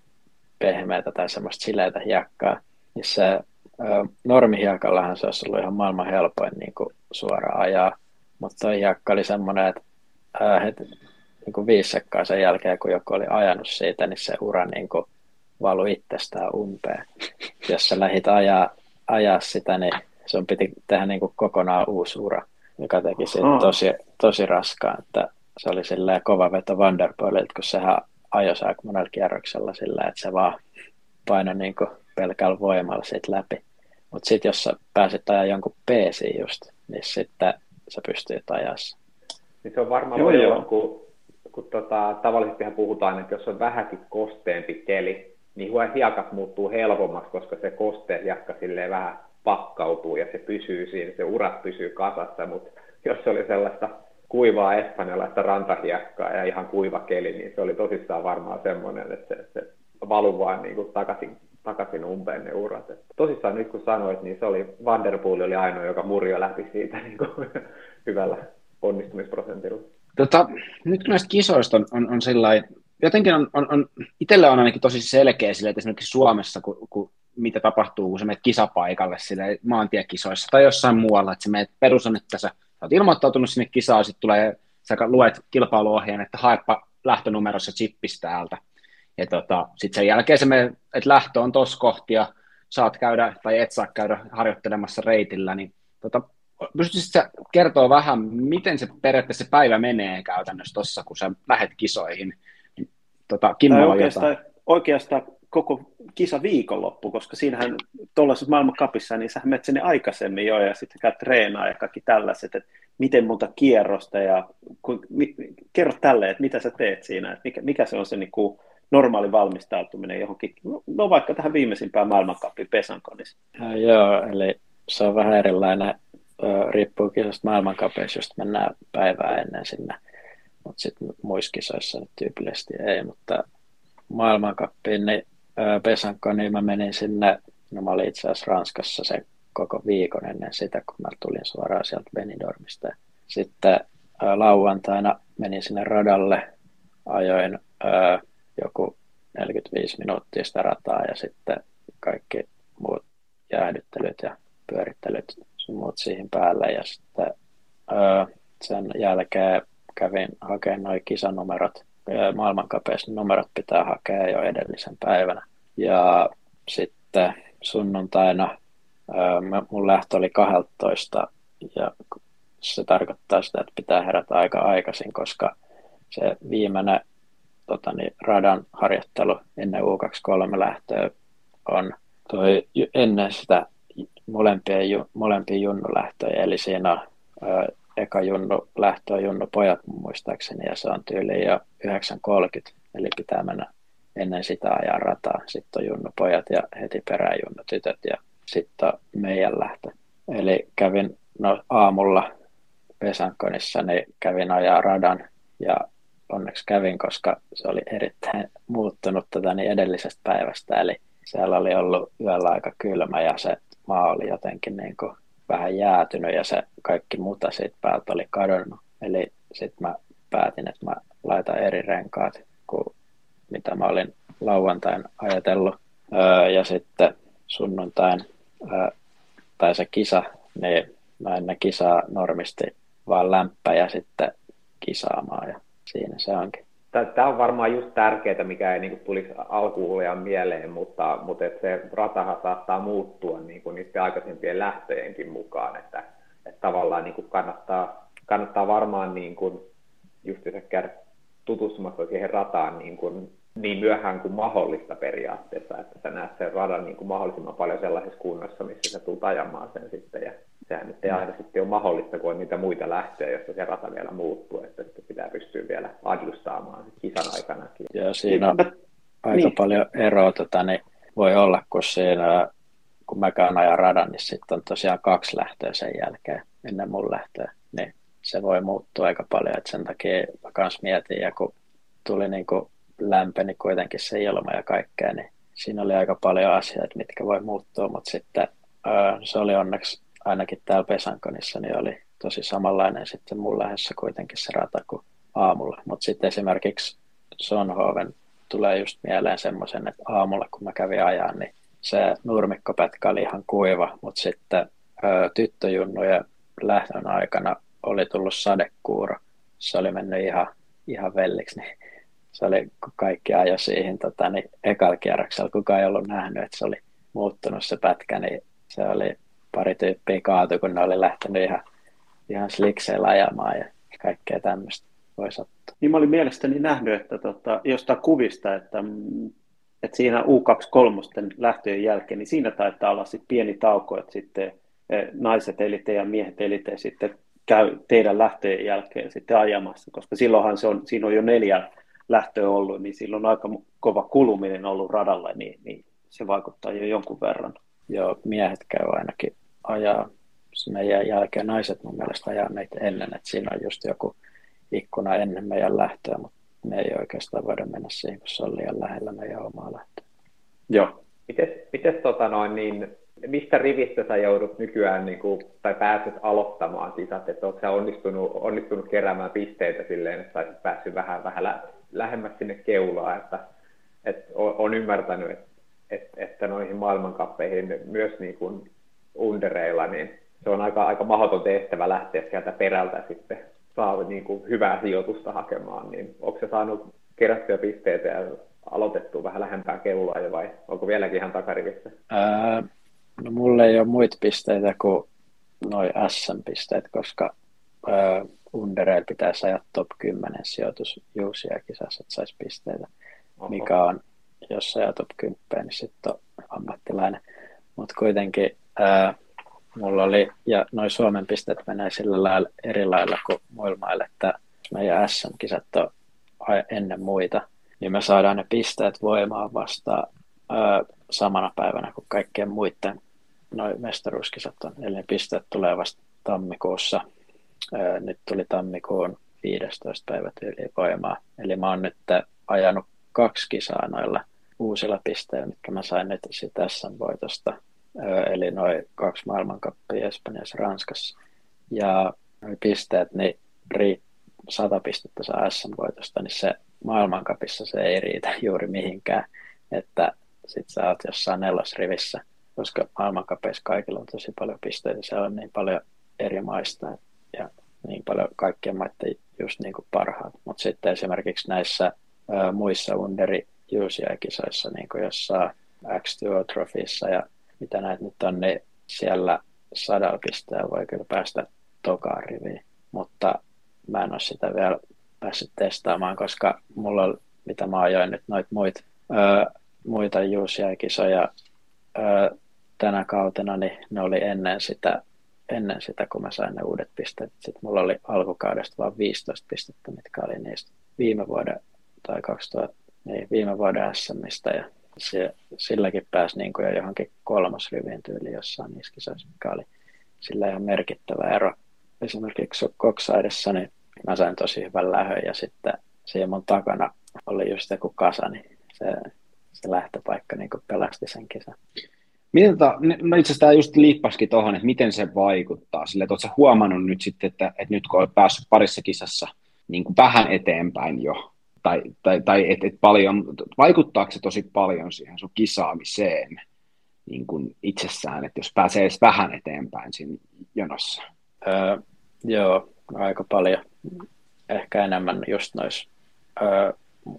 pehmeätä tai semmoista sileitä hiekkaa niin se normihiekallahan se olisi ollut ihan maailman helpoin niin kuin suoraan ajaa, mutta toi hiekka oli semmoinen, että heti niin kuin viisi sekkaa sen jälkeen, kun joku oli ajanut siitä, niin se ura niin kuin valui itsestään umpeen. *laughs* Jos sä lähit ajaa, ajaa sitä, niin sun piti tehdä niin kuin kokonaan uusi ura, joka teki siitä tosi, tosi raskaan. Että se oli silleen kova veto Vanderpoolilta, kun sehän ajoi aika monella kierroksella sillä, että se vaan painoi niin kuin pelkällä voimalla sit läpi. Mutta sitten jos sä pääset ajaa jonkun PC just, niin sitten sä pystyt ajaa
niin se on varmaan joo, joo. kun, kun tota, tavallisesti puhutaan, että jos on vähänkin kosteempi keli, niin hiekat muuttuu helpommaksi, koska se kosteen hiekka silleen vähän pakkautuu ja se pysyy siinä, se urat pysyy kasassa, mutta jos se oli sellaista kuivaa espanjalaista rantahiekkaa ja ihan kuiva keli, niin se oli tosissaan varmaan semmoinen, että se, se valuu vaan niin kuin takaisin takaisin umpeen ne urat. Et tosissaan nyt kun sanoit, niin se oli, Vanderpool oli ainoa, joka murjo läpi siitä niin kuin, *laughs* hyvällä onnistumisprosentilla.
Tota, nyt kun näistä kisoista on, on, on sellainen, jotenkin on, on, on itsellä on ainakin tosi selkeä sille, että esimerkiksi Suomessa, kun, kun mitä tapahtuu, kun sä menet kisapaikalle sille maantiekisoissa tai jossain muualla, että sä menet perus on, että sä, sä oot ilmoittautunut sinne kisaan, sitten tulee, sä luet kilpailuohjeen, että haepa lähtönumerossa chippis täältä. Ja tota, sitten sen jälkeen se me, että lähtö on tuossa kohti ja saat käydä tai et saa käydä harjoittelemassa reitillä, niin tota, pystyisitkö kertoa vähän, miten se periaatteessa se päivä menee käytännössä tuossa, kun sä lähet kisoihin? Niin, tota, Kimmo
oikeastaan, oikeastaan koko kisa viikonloppu, koska siinähän tuollaisessa maailmankapissa, niin sä menet sinne aikaisemmin jo ja sitten käyt treenaa ja kaikki tällaiset, että miten monta kierrosta ja kun, mi, kerro tälle, että mitä sä teet siinä, että mikä, mikä se on se niin kuin, normaali valmistautuminen johonkin, no vaikka tähän viimeisimpään maailmankappiin Pesankonissa.
Ja, joo, eli se on vähän erilainen, riippuu kisosta maailmankapeissa, just mennään päivää ennen sinne, mutta sitten muissa kisoissa nyt tyypillisesti ei, mutta maailmankappiin, niin Pesanko, niin mä menin sinne, no mä olin itse asiassa Ranskassa se koko viikon ennen sitä, kun mä tulin suoraan sieltä Benidormista. Sitten lauantaina menin sinne radalle, ajoin ää, joku 45 minuuttia sitä rataa ja sitten kaikki muut jäähdyttelyt ja pyörittelyt muut siihen päälle ja sitten ää, sen jälkeen kävin hakemaan noin kisanumerot. Maailmankapeissa numerot pitää hakea jo edellisen päivänä. Ja sitten sunnuntaina ää, mun lähtö oli 12 ja se tarkoittaa sitä, että pitää herätä aika aikaisin, koska se viimeinen tota, niin, radan harjoittelu ennen U23 lähtöä on toi, ennen sitä molempien, molempien junnulähtöjä, eli siinä on eka junnu lähtö on junnu pojat muistaakseni, ja se on tyyli jo 9.30, eli pitää mennä ennen sitä ajan rataa. Sitten on junnu pojat ja heti perään junnu tytöt ja sitten on meidän lähtö. Eli kävin no, aamulla Pesankonissa, niin kävin ajaa radan ja onneksi kävin, koska se oli erittäin muuttunut tätä niin edellisestä päivästä. Eli siellä oli ollut yöllä aika kylmä ja se maa oli jotenkin niin kuin vähän jäätynyt ja se kaikki muta siitä päältä oli kadonnut. Eli sitten mä päätin, että mä laitan eri renkaat kuin mitä mä olin lauantain ajatellut. Öö, ja sitten sunnuntain öö, tai se kisa, niin mä ennen kisaa normisti vaan lämpä ja sitten kisaamaan ja siinä se onkin.
Tämä on varmaan just tärkeää, mikä ei niin tulisi alkuun mieleen, mutta, mutta että se ratahan saattaa muuttua niin kuin niiden aikaisempien lähtöjenkin mukaan, että, että tavallaan niin kuin kannattaa, kannattaa varmaan niin kuin just käydä tutustumassa siihen rataan niin, kuin niin myöhään kuin mahdollista periaatteessa, että sä näet sen radan niin kuin mahdollisimman paljon sellaisessa kunnossa, missä sä tulet ajamaan sen sitten ja sehän nyt ei aina sitten ole mahdollista, kun on niitä muita lähtöjä, joissa se rata vielä muuttuu, että sitten pitää pystyä vielä adjustaamaan kisan aikana.
Joo, siinä on aika niin. paljon eroa, tota, niin voi olla, kun siinä, kun mä käyn ajan radan, niin sitten on tosiaan kaksi lähtöä sen jälkeen ennen mun lähtöä, niin se voi muuttua aika paljon, että sen takia mä kans mietin, ja kun tuli niin kuin lämpeni kuitenkin se ilma ja kaikkea, niin siinä oli aika paljon asioita, mitkä voi muuttua, mutta sitten se oli onneksi ainakin täällä Pesankonissa niin oli tosi samanlainen sitten mun lähdössä kuitenkin se rata kuin aamulla. Mutta sitten esimerkiksi Sonhoven tulee just mieleen semmoisen, että aamulla kun mä kävin ajan, niin se nurmikkopätkä oli ihan kuiva, mutta sitten ö, tyttöjunnujen lähdön aikana oli tullut sadekuuro. Se oli mennyt ihan, ihan velliksi, niin se oli, kun kaikki ajo siihen tota, niin ekalla kierroksella, kukaan ei ollut nähnyt, että se oli muuttunut se pätkä, niin se oli pari tyyppiä kaatu, kun ne oli lähtenyt ihan, ihan slikseillä ajamaan ja kaikkea tämmöistä voi sattua.
Niin mä olin mielestäni nähnyt, että tota, jostain kuvista, että, että siinä U23 lähtöjen jälkeen, niin siinä taitaa olla sit pieni tauko, että sitten eh, naiset elite ja miehet elite sitten käy teidän lähtöjen jälkeen sitten ajamassa, koska silloinhan se on, siinä on jo neljä lähtöä ollut, niin silloin on aika kova kuluminen ollut radalle, niin, niin se vaikuttaa jo jonkun verran.
Joo, miehet käy ainakin ajaa meidän jälkeen. Naiset mun mielestä ajaa meitä ennen, että siinä on just joku ikkuna ennen meidän lähtöä, mutta me ei oikeastaan voida mennä siihen, kun se on liian lähellä meidän omaa lähtöä.
Joo. Mites, mites tota noin, niin, mistä rivistä sä joudut nykyään niin kuin, tai pääset aloittamaan kisat, että oletko sä onnistunut, onnistunut keräämään pisteitä silleen, että sä päässyt vähän, vähän lä- lähemmäs sinne keulaa, että, että on, on ymmärtänyt, että, että, että noihin maailmankappeihin myös niin kuin undereilla, niin se on aika, aika mahdoton tehtävä lähteä sieltä perältä sitten saa niin kuin hyvää sijoitusta hakemaan, niin onko se saanut kerättyä pisteitä ja aloitettu vähän lähempää keulaa jo vai onko vieläkin ihan takarivissä?
Ää, no mulle ei ole muita pisteitä kuin noin SM-pisteet, koska ää, Undereilla pitäisi ajaa top 10 sijoitus Juusia kisassa, että saisi pisteitä, Oho. mikä on, jos ajaa top 10, niin sitten on ammattilainen. Mutta kuitenkin ää, mulla oli, ja noin Suomen pisteet menee sillä lailla eri lailla kuin muilla mailla, että meidän SM-kisat on ennen muita, niin me saadaan ne pisteet voimaan vasta ää, samana päivänä kuin kaikkien muiden noin mestaruuskisat on. Eli ne pisteet tulee vasta tammikuussa. Ää, nyt tuli tammikuun 15. päivä tyyliin voimaan. Eli mä oon nyt ajanut kaksi kisaa noilla uusilla pisteillä, mitkä mä sain nyt siitä SM-voitosta. Eli noin kaksi maailmankappia Espanjassa Ranskassa. Ja noi pisteet, niin riittää 100 pistettä saa SM-voitosta, niin se maailmankapissa se ei riitä *laughs* juuri mihinkään, että sit sä oot jossain nelosrivissä, koska maailmankapeissa kaikilla on tosi paljon pisteitä, se on niin paljon eri maista ja niin paljon kaikkien maiden just niin kuin parhaat. Mutta sitten esimerkiksi näissä ää, muissa underi kisoissa niin kuin jossain X2 Trophyissa ja mitä näitä nyt on, niin siellä sadalla pisteellä voi kyllä päästä tokaan riviin. Mutta mä en ole sitä vielä päässyt testaamaan, koska mulla on, mitä mä ajoin nyt noita muita, öö, muita kisoja öö, tänä kautena, niin ne oli ennen sitä, ennen sitä, kun mä sain ne uudet pisteet. Sitten mulla oli alkukaudesta vain 15 pistettä, mitkä oli niistä viime vuoden tai 2000, niin viime vuoden SMistä ja se, silläkin pääsi niin kuin jo johonkin kolmosrivien tyyliin jossain niissä kisoissa, mikä oli sillä ihan merkittävä ero. Esimerkiksi Koksaidessa niin mä sain tosi hyvän lähön ja sitten siihen mun takana oli just joku kasa, niin se, se lähtöpaikka niin pelasti sen kisan.
Miten tota, no itse asiassa tämä just liippaskin tuohon, että miten se vaikuttaa sille, että oletko huomannut nyt sitten, että, että nyt kun olet päässyt parissa kisassa niin kuin vähän eteenpäin jo, tai, tai, tai että et paljon, vaikuttaako se tosi paljon siihen sun kisaamiseen niin kuin itsessään, että jos pääsee edes vähän eteenpäin siinä jonossa?
Öö, joo, aika paljon. Ehkä enemmän just noissa öö,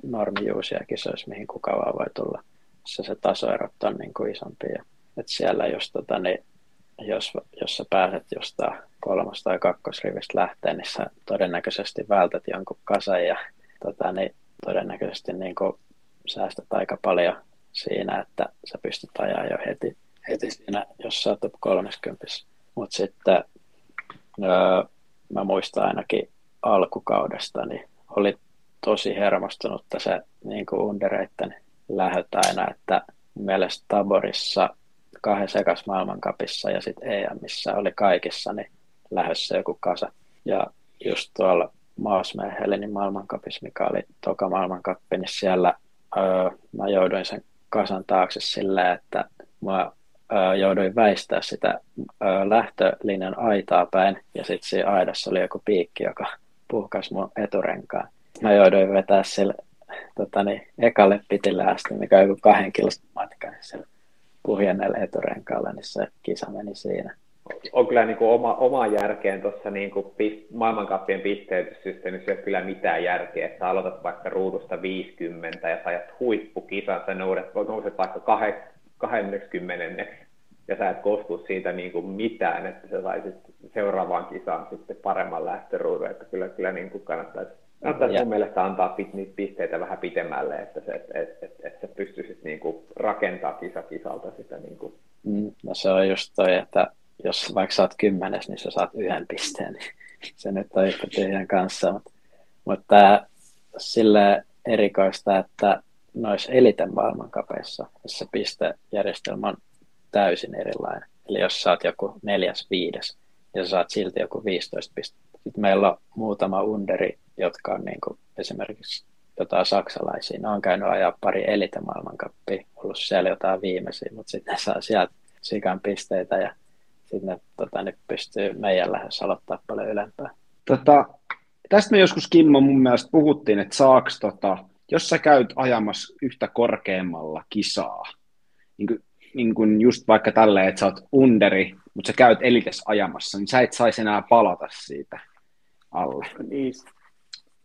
normijuusia kisoissa, mihin kuka vaan voi tulla. Se, se tasoerot on niin kuin isompi. Ja, että siellä jos, tota, niin, jos, jos sä pääset jostain kolmas- tai kakkosrivistä lähteen, niin sä todennäköisesti vältät jonkun kasan ja tota, niin, todennäköisesti niin kuin, säästät aika paljon siinä, että sä pystyt ajaa jo heti, heti siinä, jos sä oot 30. Mutta sitten öö, mä muistan ainakin alkukaudesta, niin oli tosi hermostunut se niin kuin undereitten lähöt aina, että mielestä Taborissa kahden sekas maailmankapissa ja sitten EMissä oli kaikissa niin lähdössä joku kasa. Ja just tuolla Maasmeen Helenin maailmankapissa, mikä oli toka maailmankappi, niin siellä öö, mä jouduin sen kasan taakse sillä, että mä jouduin väistää sitä lähtölinjan aitaa päin ja sitten siinä aidassa oli joku piikki, joka puhkas mun eturenkaan. Mä jouduin vetää sille tota niin, ekalle pitille asti, mikä on joku kahden kilosta matka, niin sillä puhjenneelle eturenkaalla, niin se kisa meni siinä.
On kyllä niin kuin oma, oma järkeen tuossa niin kuin pist, maailmankappien pisteytyssysteemissä ei ole kyllä mitään järkeä, että sä aloitat vaikka ruudusta 50 ja sä ajat huippukisan, sä nouset, nouset vaikka 20 ja sä et kostu siitä niin kuin mitään, että sä saisit seuraavaan kisaan sitten paremman lähtöruudun, että kyllä, kyllä niin kuin kannattaisi, kannattaisi mun mielestä antaa pit, niitä pisteitä vähän pitemmälle, että, se, että et, et, et sä pystyisit niin kuin rakentaa kisa kisalta sitä. Niin kuin.
Mm, no se on just toi, että jos vaikka sä oot kymmenes, niin sä saat yhden pisteen, niin se nyt on yhtä tyhjän kanssa, mutta, mutta sille erikoista, että noissa eliten maailmankapeissa, missä pistejärjestelmä on täysin erilainen. Eli jos saat joku neljäs, viides, ja sä saat silti joku 15 pistettä. Sitten meillä on muutama underi, jotka on niin kuin esimerkiksi jotain saksalaisia. Ne on käynyt ajaa pari elite maailmankappia, ollut siellä jotain viimeisiä, mutta sitten ne saa sieltä sikan pisteitä ja sitten ne, tota, ne pystyy meidän lähes aloittaa paljon ylempää.
Tota, tästä me joskus Kimmo mun mielestä puhuttiin, että saaks tota, jos sä käyt ajamassa yhtä korkeammalla kisaa, niin kuin, niin kuin just vaikka tälleen, että sä oot underi, mutta sä käyt elites ajamassa, niin sä et saisi enää palata siitä alle.
Niin.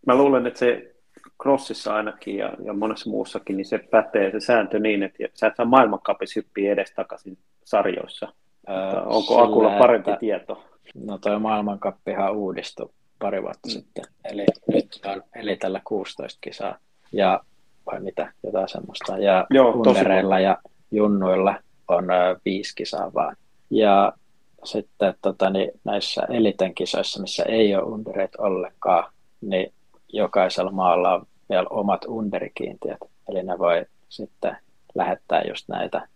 Mä luulen, että se crossissa ainakin ja, ja monessa muussakin, niin se pätee se sääntö niin, että sä et saa maailmankapissa hyppiä edestakaisin sarjoissa. Öö, Onko Akulla parempi että, tieto?
No toi maailmankappihan uudistui pari vuotta mm. sitten, eli nyt on eli tällä 16 kisaa ja vai mitä, jotain semmoista. Ja Joo, ja junnuilla on ö, viisi kisaa vaan. Ja sitten tota, niin näissä eliten kisoissa, missä ei ole undereit ollenkaan, niin jokaisella maalla on vielä omat underikiintiöt. Eli ne voi sitten lähettää just näitä,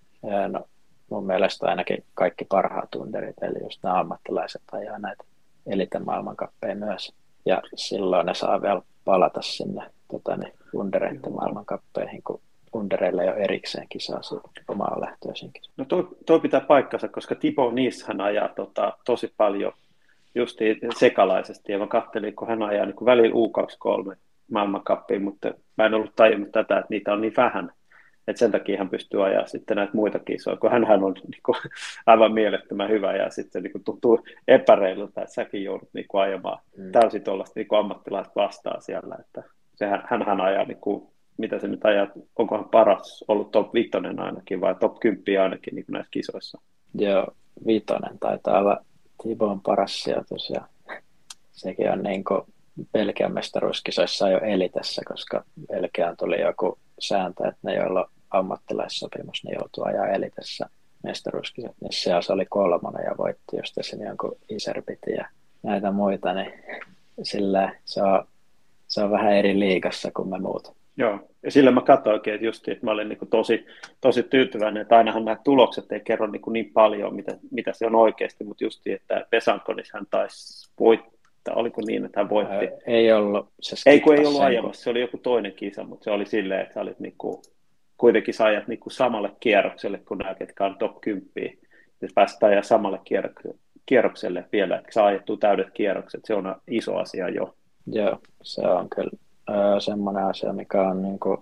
no, mun mielestä ainakin kaikki parhaat underit, eli just nämä ammattilaiset ajaa näitä eliten maailmankappeja myös. Ja silloin ne saa vielä palata sinne tota, niin, Wundereiden maailmankappeihin, kun undereille jo erikseen kisaa omaa lähtöisinkin.
No toi, toi, pitää paikkansa, koska Tipo Nissan ajaa tota, tosi paljon just sekalaisesti, ja mä kattelin, kun hän ajaa niin välillä U23 maailmankappiin, mutta mä en ollut tajunnut tätä, että niitä on niin vähän, että sen takia hän pystyy ajaa sitten näitä muita kisoja, kun hän on niin kuin, aivan mielettömän hyvä ja sitten niin kuin, tuntuu epäreilulta, että säkin joudut niin kuin, ajamaan mm. täysin tuollaista niin ammattilaista vastaan siellä, että sehän, hän ajaa, niin kuin, mitä se nyt ajaa, onkohan paras ollut top 5 ainakin vai top 10 ainakin niin kuin näissä kisoissa.
Joo, viitonen taitaa olla Tibon paras sijoitus ja sekin on niin kuin Belgian mestaruuskisoissa jo eli tässä, koska Belgiaan tuli joku sääntö, että ne, joilla on ammattilaissopimus, ne joutuu ajaa eli tässä mestaruuskisat. Niin se oli kolmonen ja voitti just sen jonkun Iserbiti ja näitä muita, niin sillä se on, se on vähän eri liigassa kuin me muut.
Joo, ja sillä mä katsoinkin, että, just, että mä olin niin tosi, tosi tyytyväinen, että ainahan nämä tulokset ei kerro niin, niin paljon, mitä, mitä se on oikeasti, mutta just, että Pesankonis hän taisi voittaa, oliko niin, että hän voitti?
Ei ollut.
Se ei kun ei ollut ajamassa, se oli joku toinen kisa, mutta se oli silleen, että sä olit niin kuin, kuitenkin sä ajat niin kuin samalle kierrokselle kuin nämä, ketkä on top 10. Jos päästään ja samalle kierrokselle vielä, että saa ajettua täydet kierrokset, se on iso asia jo.
Joo, se on kyllä semmoinen asia, mikä on niin kuin,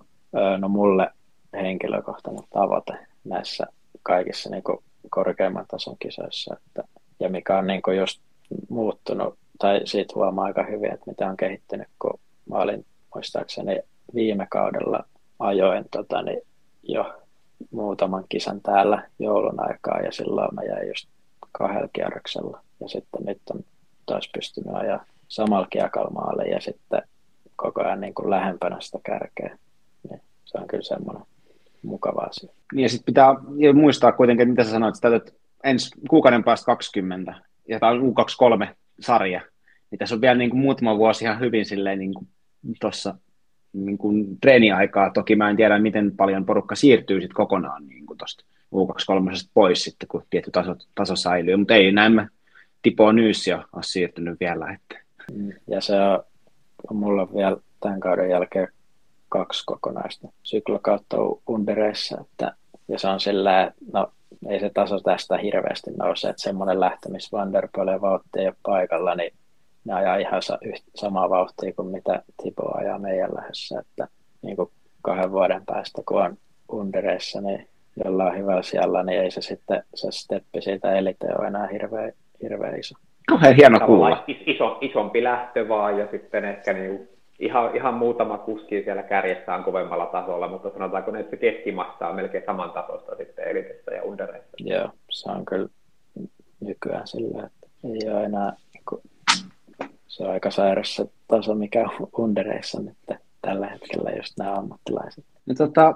no mulle henkilökohtainen tavoite näissä kaikissa niin kuin korkeimman tason kisoissa, että, ja mikä on niin kuin just muuttunut, tai siitä huomaa aika hyvin, että mitä on kehittynyt, kun mä olin muistaakseni viime kaudella ajoin tota, niin jo muutaman kisan täällä joulun aikaa, ja silloin mä jäin just kahdella kierroksella, ja sitten nyt on taas pystynyt ajaa samalla kiekalmaalle, ja sitten koko ajan niin kuin lähempänä sitä kärkeä. Niin se on kyllä semmoinen mukava asia.
Niin ja sitten pitää muistaa kuitenkin, mitä sä sanoit, että ensi kuukauden päästä 20, ja tämä on U23-sarja, niin tässä on vielä niin kuin muutama vuosi ihan hyvin silleen niin kuin tuossa niin kuin treeniaikaa. Toki mä en tiedä, miten paljon porukka siirtyy sitten kokonaan niin tuosta U23 pois sitten, kun tietty taso, taso säilyy, mutta ei näemme Tipo Nyys ole siirtynyt vielä. Että.
Ja se on mulla on vielä tämän kauden jälkeen kaksi kokonaista syklokautta undereissa, että, ja se on sillä, no ei se taso tästä hirveästi nouse, että semmoinen lähtö, missä Vanderpool ja Vauhti ei ole paikalla, niin ne ajaa ihan samaa vauhtia kuin mitä Tipo ajaa meidän lähdössä, että niin kuin kahden vuoden päästä, kun on undereissa, niin jolla on hyvällä siellä, niin ei se sitten se steppi siitä elite ole enää hirveän, hirveän iso.
Kauhean hieno kuulla.
Iso, isompi lähtö vaan ja sitten ehkä niin ihan, ihan muutama kuski siellä kärjessä on kovemmalla tasolla, mutta sanotaanko että se keskimassa on melkein saman tasosta sitten elitessä ja undereissa.
Joo, se on kyllä nykyään sillä, että ei ole enää, se on aika sairas se taso, mikä on undereissa nyt tällä hetkellä just nämä ammattilaiset.
No, tota,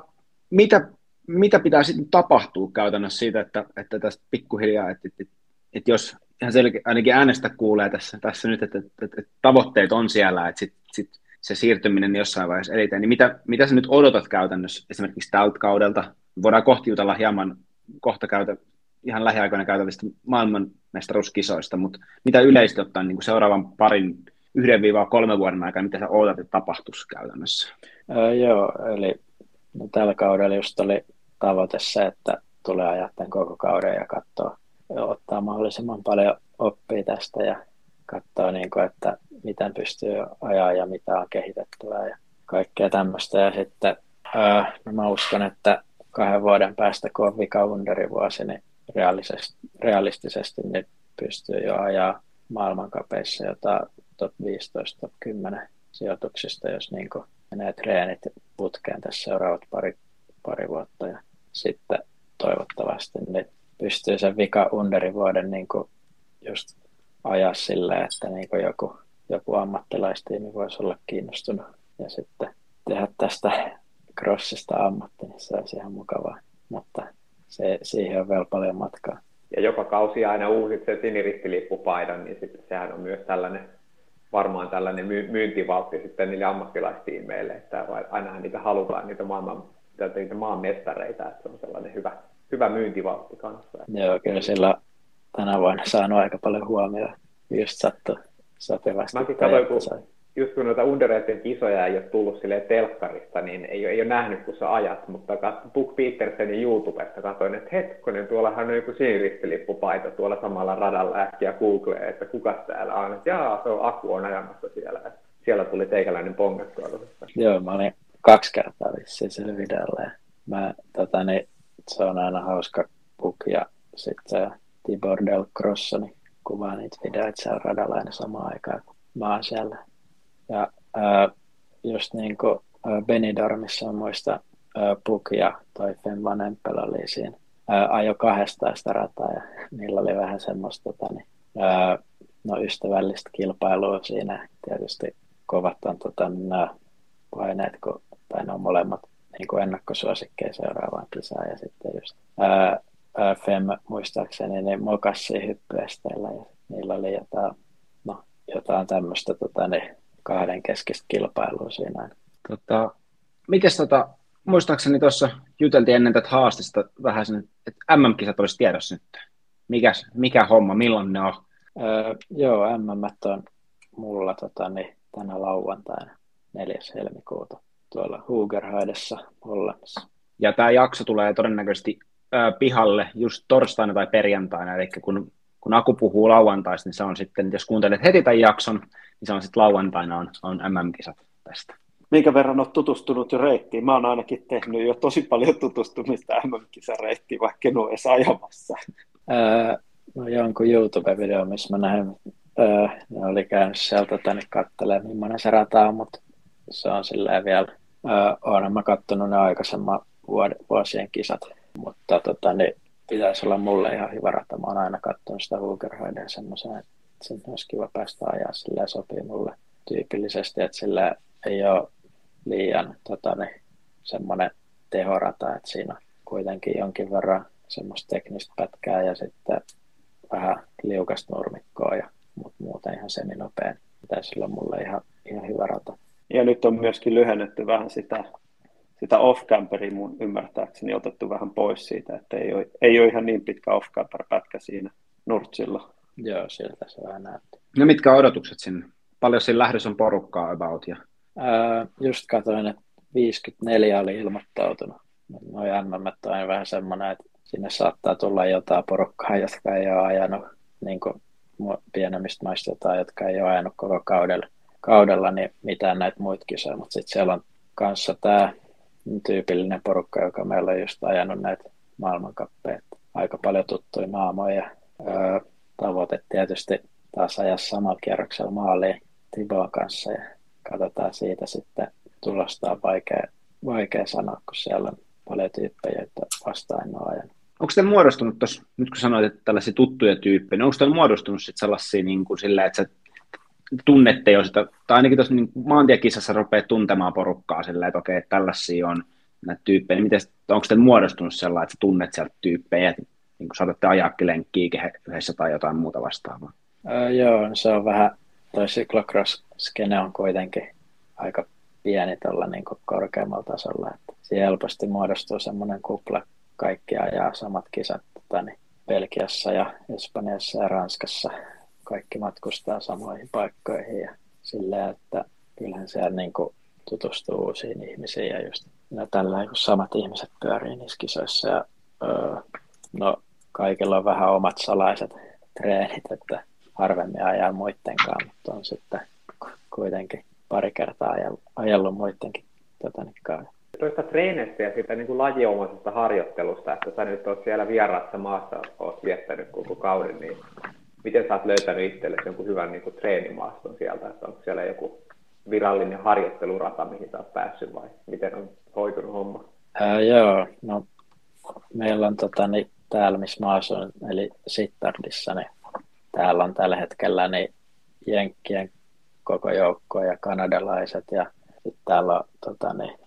mitä, mitä pitää sitten tapahtua käytännössä siitä, että, että tästä pikkuhiljaa, että, että, että jos ihan selkeä, ainakin äänestä kuulee tässä, tässä nyt, että, että, että, että tavoitteet on siellä, että sit, sit se siirtyminen jossain vaiheessa edelleen, niin mitä, mitä sä nyt odotat käytännössä esimerkiksi tältä kaudelta? Voidaan kohti jutella hieman kohta käytä, ihan lähiaikoina käytävistä maailmanmestaruuskisoista, mutta mitä yleisesti ottaen niin kuin seuraavan parin yhden viiva kolme vuoden aikana, mitä sä odotat, että tapahtuisi käytännössä?
Öö, joo, eli no, tällä kaudella just oli tavoite se, että tulee ajaa koko kauden ja katsoa ottaa mahdollisimman paljon oppia tästä ja katsoa, niin kuin, että miten pystyy ajaa ja mitä on kehitettävää ja kaikkea tämmöistä. Ja sitten ää, no mä uskon, että kahden vuoden päästä, kun on vika vuosi, niin realistisesti, niin pystyy jo ajaa maailmankapeissa jotain top 15, top 10 sijoituksista, jos niin menee treenit putkeen tässä seuraavat pari, pari vuotta. Ja sitten toivottavasti niin pystyy sen vika underin vuoden niin just ajaa sillä, että niin joku, joku ammattilaistiimi voisi olla kiinnostunut ja sitten tehdä tästä crossista ammatti, niin se olisi ihan mukavaa, mutta se, siihen on vielä paljon matkaa.
Ja joka kausi aina uusit sen siniristilippupaidan, niin sitten sehän on myös tällainen varmaan tällainen my- myyntivaltti sitten niille ammattilaistiimeille, että ainahan niitä halutaan, niitä maailman niitä maan mestareita, että se on sellainen hyvä, hyvä myyntivaltti kanssa.
Joo, kyllä sillä tänä vuonna saanut aika paljon huomioon. Just sattu sopivasti.
Mäkin katsoin, kun just kun noita Underrated kisoja ei ole tullut sille telkkarista, niin ei, ei ole nähnyt, kun sä ajat, mutta kat, Book Petersenin YouTubesta katsoin, että hetkonen, tuollahan on joku siniristilippupaita tuolla samalla radalla äkkiä Googleen, että kuka täällä on, että jaa, se on Aku on ajamassa siellä. Siellä tuli teikäläinen pongattua.
Joo, mä olin kaksi kertaa vissiin sillä videolla mä, tota, niin, se on aina hauska Book ja sitten Tibor Del Crossoni kuvaa niitä videoita siellä radalla aina samaan aikaan, kun mä oon siellä ja ää, just niin kuin Benidormissa on muista Puk ja toi Fem Vanempel oli siinä. Ää, ajo kahdestaan sitä rataa ja *laughs* niillä oli vähän semmoista tota, niin, ää, no, ystävällistä kilpailua siinä. Tietysti kovat on tota, nämä paineet, kun, tai ne on molemmat niin kuin ennakkosuosikkeja seuraavaan kisaan. Ja sitten just ää, Fem muistaakseni niin mokassi hyppyesteillä ja niillä oli jotain, no, jotain tämmöistä tota, niin, kahden keskistä kilpailua siinä.
Tota, mites tota, muistaakseni tuossa juteltiin ennen tätä haastista vähän sen, että MM-kisat olisi tiedossa nyt. Mikäs, mikä homma, milloin ne on?
Öö, joo, MM on mulla tota, niin, tänä lauantaina 4. helmikuuta tuolla Hugerheidessa Hollannissa.
Ja tämä jakso tulee todennäköisesti ö, pihalle just torstaina tai perjantaina, eli kun, kun Aku puhuu lauantaista, niin se on sitten, jos kuuntelet heti tämän jakson, niin se on sitten lauantaina on, on MM-kisat tästä.
Minkä verran olet tutustunut jo reittiin? Mä oon ainakin tehnyt jo tosi paljon tutustumista MM-kisareittiin, vaikka en ole edes ajamassa.
Öö, no jonkun YouTube-video, missä mä näin, öö, ne oli käynyt sieltä tänne katselemaan, millainen se rata on, mutta se on silleen vielä, öö, olen mä kattonut ne aikaisemman vuosien kisat, mutta tota, niin pitäisi olla mulle ihan hyvä rata. Mä oon aina katsonut sitä Hugerheiden semmoisen, että sen olisi kiva päästä ajaa, sillä sopii mulle tyypillisesti, että sillä ei ole liian tota, niin, semmoinen tehorata, että siinä on kuitenkin jonkin verran semmoista teknistä pätkää ja sitten vähän liukasta nurmikkoa, ja, mutta muuten ihan seminopea. Pitäisi olla mulle ihan, ihan hyvä rata.
Ja nyt on myöskin lyhennetty vähän sitä, sitä off-camperia mun ymmärtääkseni otettu vähän pois siitä, että ei ole, ei ole ihan niin pitkä off-camper-pätkä siinä Nurtsilla.
Joo, sieltä se vähän näyttää.
No mitkä odotukset sinne? Paljon siinä lähdössä on porukkaa about? Ja...
Ää, just katsoin, että 54 oli ilmoittautunut. Noi MM on vähän semmoinen, että sinne saattaa tulla jotain porukkaa, jotka ei ole ajanut niin kuin pienemmistä maista jotain, jotka ei ole ajanut koko kaudella, kaudella niin mitään näitä muita kisoja, mutta sitten siellä on kanssa tämä tyypillinen porukka, joka meillä on just ajanut näitä maailmankappeja. Aika paljon tuttuja naamoja. Öö, tavoite tietysti taas ajaa samalla kierroksella maaliin Tiboon kanssa ja katsotaan siitä sitten tulosta on vaikea, vaikea sanoa, kun siellä on paljon tyyppejä, että vastaan ajanut.
Onko teillä muodostunut tuossa, nyt kun sanoit, että tällaisia tuttuja tyyppejä, niin onko teillä muodostunut sitten sellaisia niin kuin sillä, että sä tunnette jo sitä, tai ainakin tuossa niin maantiekisassa rupeaa tuntemaan porukkaa sillä, että okei, tällaisia on näitä tyyppejä, niin miten, onko teillä muodostunut sellainen, että sä tunnet sieltä tyyppejä, niin kuin saatatte ajaakin lenkkiä yhdessä tai jotain muuta vastaavaa?
Öö, joo, se on vähän, toi cyclocross-skene on kuitenkin aika pieni tuolla niin korkeammalla tasolla, että siihen helposti muodostuu semmoinen kupla, kaikki ajaa samat kisat tota, niin Belgiassa ja Espanjassa ja Ranskassa, kaikki matkustaa samoihin paikkoihin ja silleen, että kyllähän siellä niin kuin tutustuu uusiin ihmisiin ja just no, tällä kun samat ihmiset pyörii niissä kisoissa ja öö, no kaikilla on vähän omat salaiset treenit, että harvemmin ajaa muidenkaan, mutta on sitten kuitenkin pari kertaa ajellut muidenkin tota, niin
Tuosta treenistä ja siitä niin kuin lajiomaisesta harjoittelusta, että sä nyt oot siellä vieraassa maassa, oot viettänyt koko kauden, niin miten sä oot löytänyt itsellesi jonkun hyvän niin kuin treenimaaston sieltä, että onko siellä joku virallinen harjoittelurata, mihin sä oot päässyt vai miten on hoitunut homma?
Ää, joo, no meillä on tota, niin, täällä, missä mä asun, eli Sittardissa, niin täällä on tällä hetkellä niin Jenkkien koko joukko ja kanadalaiset ja sitten täällä on tota, niin,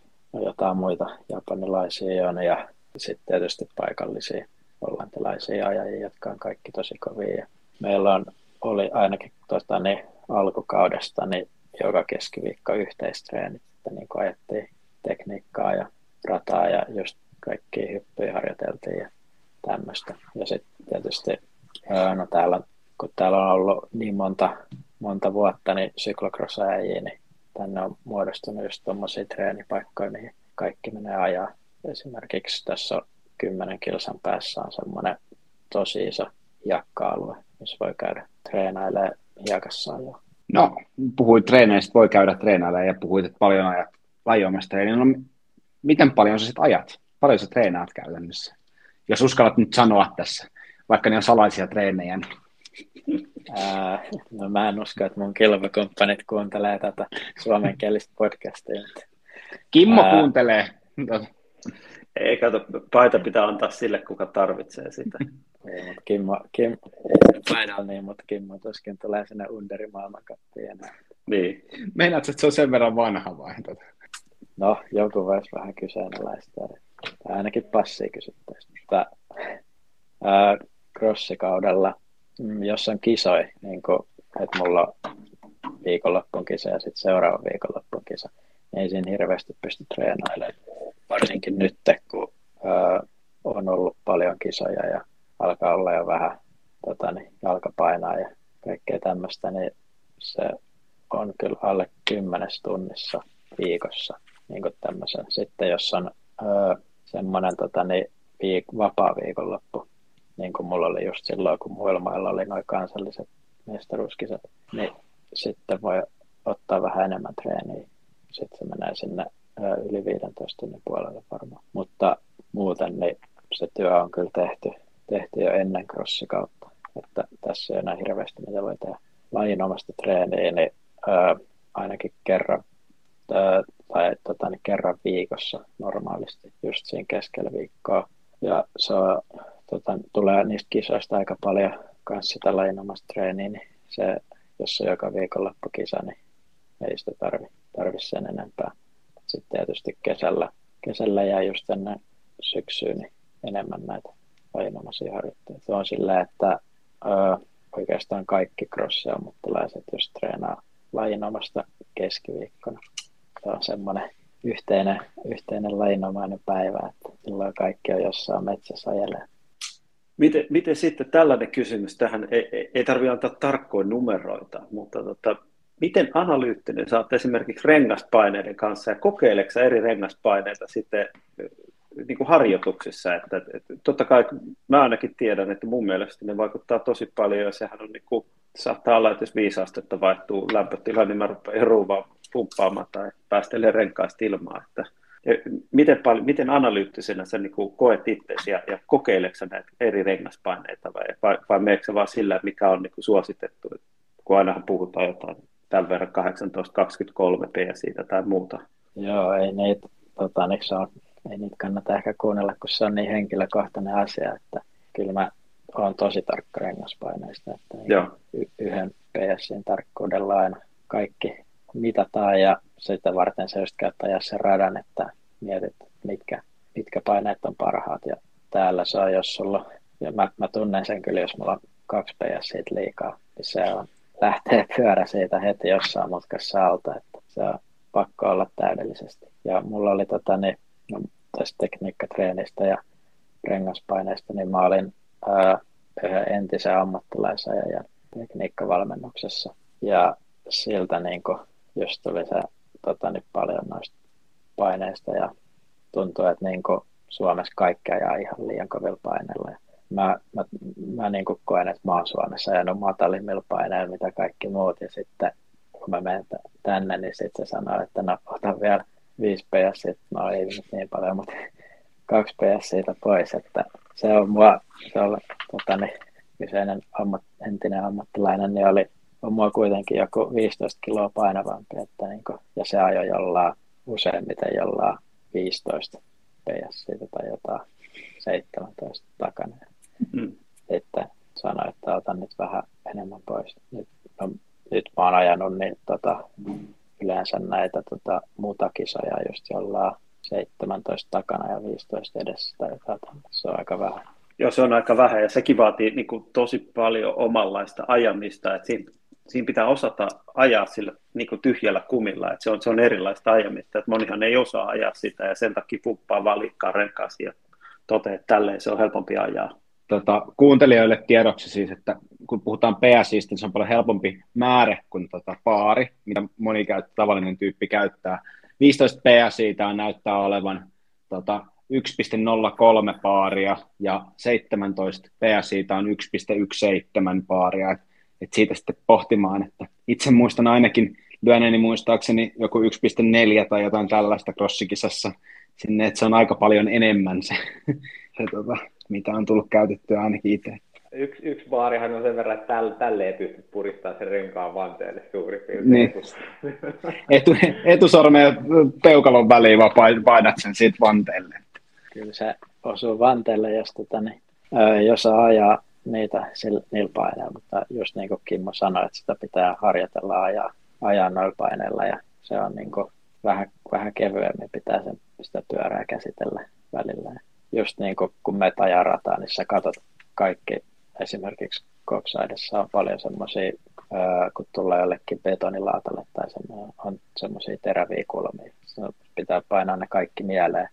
jotain muita japanilaisia on ja sitten tietysti paikallisia hollantilaisia ajajia, jotka on kaikki tosi kovia. Meillä on, oli ainakin tota, niin, alkukaudesta niin joka keskiviikko yhteistreenit, että niin ajettiin tekniikkaa ja rataa ja just kaikki hyppyjä harjoiteltiin ja tämmöistä. Ja sitten tietysti, no täällä, kun täällä on ollut niin monta, monta vuotta niin syklocross niin tänne on muodostunut just tuommoisia treenipaikkoja, mihin kaikki menee ajaa. Esimerkiksi tässä on kymmenen kilsan päässä on semmoinen tosi iso jakka-alue, missä voi käydä treenailemaan hiekassa jo.
No, puhuit treeneistä, voi käydä treenailemaan ja puhuit, että paljon ajat lajiomasta. No, miten paljon sä sitten ajat? Paljon sä treenaat käytännössä? Jos uskallat nyt sanoa tässä, vaikka ne on salaisia treenejä. Niin...
Ää, no mä en usko, että mun kilpakumppanit kuuntelee tätä suomenkielistä podcastia.
Kimmo Ää... kuuntelee.
Ei kato, paita pitää antaa sille, kuka tarvitsee sitä. *laughs*
Ei, mutta Kimmo, Kim, paidalla niin, mutta Kimmo tuskin tulee sinne Underi maailmankappiin enää.
Niin.
Meinaatko, että se on sen verran vanha vai?
No, joku voisi vähän kyseenalaistaa. Tai ainakin passia kysyttäisiin. Mutta ää, crossikaudella, mm, jos on kisoi, niin kuin, että mulla on viikonloppun kisa ja sitten seuraava viikonloppun kisa, niin ei siinä hirveästi pysty treenailemaan. Varsinkin nyt, kun ää, on ollut paljon kisoja ja alkaa olla jo vähän tota, niin, jalkapainaa ja kaikkea tämmöistä, niin se on kyllä alle kymmenes tunnissa viikossa niin kuin. Sitten jos on semmoinen tota, niin, viik- vapaa viikonloppu, niin kuin mulla oli just silloin, kun muilla oli noin kansalliset mestaruuskisat, niin sitten voi ottaa vähän enemmän treeniä. Sitten se menee sinne yli 15 tunnin puolelle varmaan. Mutta muuten niin se työ on kyllä tehty, tehty jo ennen crossikautta. Että tässä ei enää hirveästi mitä voi tehdä. Lajinomasta treeniä, niin öö, ainakin kerran tai tota, niin kerran viikossa normaalisti, just siinä keskellä viikkoa. Ja se on, tota, tulee niistä kisoista aika paljon kanssa sitä lajinomasta treeniä, niin se, jos on joka viikonloppu kisa, niin ei sitä tarvi, tarvi sen enempää. Sitten tietysti kesällä, kesällä jää just ennen syksyyn niin enemmän näitä lajinomaisia harjoitteita. On sillä, että ö, oikeastaan kaikki crossi-ammattilaiset, jos treenaa lajinomasta keskiviikkona, se on semmoinen yhteinen, yhteinen lajinomainen päivä, että silloin kaikki on jossain metsässä ajelee.
Miten, miten sitten tällainen kysymys tähän, ei, ei, tarvitse antaa tarkkoja numeroita, mutta tota, miten analyyttinen oot esimerkiksi rengaspaineiden kanssa ja kokeileksä eri rengaspaineita sitten niin kuin harjoituksissa, että, että totta kai mä ainakin tiedän, että mun mielestä ne vaikuttaa tosi paljon ja sehän on niin kuin, saattaa olla, että jos viisi astetta vaihtuu lämpötila, niin mä rupean eruuvaan pumppaamaan tai päästelee renkaista ilmaa, että miten, paljon, miten analyyttisenä sä niin koet itseäsi ja, ja kokeileksä näitä eri rengaspaineita vai, vai, vai meneekö vaan sillä, mikä on niin suositettu, kun ainahan puhutaan jotain tämän verran 18-23 PSI tai muuta.
Joo, ei niitä, tota, se ei niitä kannata ehkä kuunnella, kun se on niin henkilökohtainen asia, että kyllä mä olen tosi tarkka rengaspaineista, että Joo. Y- yhden PSin tarkkuudella aina kaikki mitataan ja sitä varten se just käyttää sen radan, että mietit, mitkä, mitkä paineet on parhaat ja täällä se on, jos sulla, ja mä, mä tunnen sen kyllä, jos mulla on kaksi PS liikaa, niin se on, lähtee pyörä siitä heti jossain mutkassa alta, että se on pakko olla täydellisesti. Ja mulla oli tota, niin, no, tästä tekniikkatreenistä ja rengaspaineista, niin mä olin entisen ammattilaisajajan tekniikkavalmennuksessa. Ja siltä niin kuin, just tuli se tota, niin paljon noista paineista ja tuntuu, että niin kuin, Suomessa kaikki ajaa ihan liian kovilla paineilla. Ja mä, mä, mä niin kuin koen, että mä oon Suomessa ajanut matalimmilla paineilla mitä kaikki muut. Ja sitten kun mä menen tänne, niin sitten se sanoo, että no vielä 5 PS, no ei nyt niin paljon, mutta 2 PS siitä pois, että se on mua, se on tota, niin, kyseinen ammat, entinen ammattilainen, niin oli on mua kuitenkin joku 15 kiloa painavampi, että niin kuin, ja se ajoi jollain useimmiten jollain 15 PS siitä tai jotain 17 takana. Mm. Sitten sanoi, että otan nyt vähän enemmän pois. Nyt, no, nyt mä oon ajanut niin tota, yleensä näitä tota, kisoja just jollain 17 takana ja 15 edessä tai jotain. Se on aika vähän.
Joo, se on aika vähän ja sekin vaatii niin kuin, tosi paljon omanlaista ajamista, että siinä, siinä pitää osata ajaa sillä niin kuin tyhjällä kumilla, että se on, se on erilaista ajamista, että monihan ei osaa ajaa sitä ja sen takia pumppaa vaan liikkaa renkaasi ja toteaa, että tälleen se on helpompi ajaa.
tota, kuuntelijoille tiedoksi siis, että kun puhutaan PSIstä, niin se on paljon helpompi määrä kuin tota, paari, mitä moni käyt, tavallinen tyyppi käyttää. 15 PSI tämä näyttää olevan tota, 1,03 paaria ja 17 PSI on 1,17 paaria. Et, et siitä sitten pohtimaan, että itse muistan ainakin lyöneeni muistaakseni joku 1,4 tai jotain tällaista crossikisassa sinne, että se on aika paljon enemmän se, *laughs* se tota, mitä on tullut käytettyä ainakin itse.
Yksi, yksi baarihan on sen verran, että tälle, tälle ei pysty puristamaan sen renkaan vanteelle suurin piirtein.
Niin. Etu, etusormen peukalon väliin vaan painat sen siitä vanteelle.
Kyllä se osuu vanteelle, jos, tota, niin, jos ajaa niitä niillä paineilla, mutta just niin kuin Kimmo sanoi, että sitä pitää harjoitella ajaa, ajaa noilla paineilla ja se on niin kuin vähän, vähän kevyemmin pitää sen, sitä pyörää käsitellä välillä. Just niin kuin kun me ajaa niin sä katsot kaikki, esimerkiksi Koksaidessa on paljon semmoisia, kun tulee jollekin betonilaatalle tai on semmoisia teräviä kulmia. pitää painaa ne kaikki mieleen,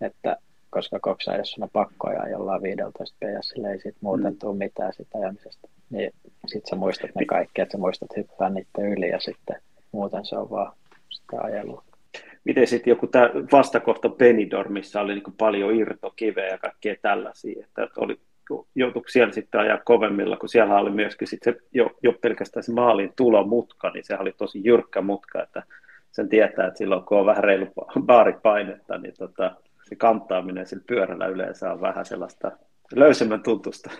että koska Koksaidessa on pakko ajaa jollain 15 PS, ei sit muuten mm. tule mitään sitä ajamisesta. Niin sit sä muistat ne kaikki, että sä muistat hyppää niiden yli ja sitten muuten se on vaan sitä ajelua.
Miten sitten joku tämä vastakohta Benidorm, missä oli niin paljon irtokiveä ja kaikkea tällaisia, että oli, joutuiko siellä sitten ajaa kovemmilla, kun siellä oli myöskin sit se, jo, jo pelkästään se maalin tulomutka, niin se oli tosi jyrkkä mutka, että sen tietää, että silloin kun on vähän reilu baaripainetta, niin tota, se kantaaminen sillä pyörällä yleensä on vähän sellaista löysemmän tuntusta.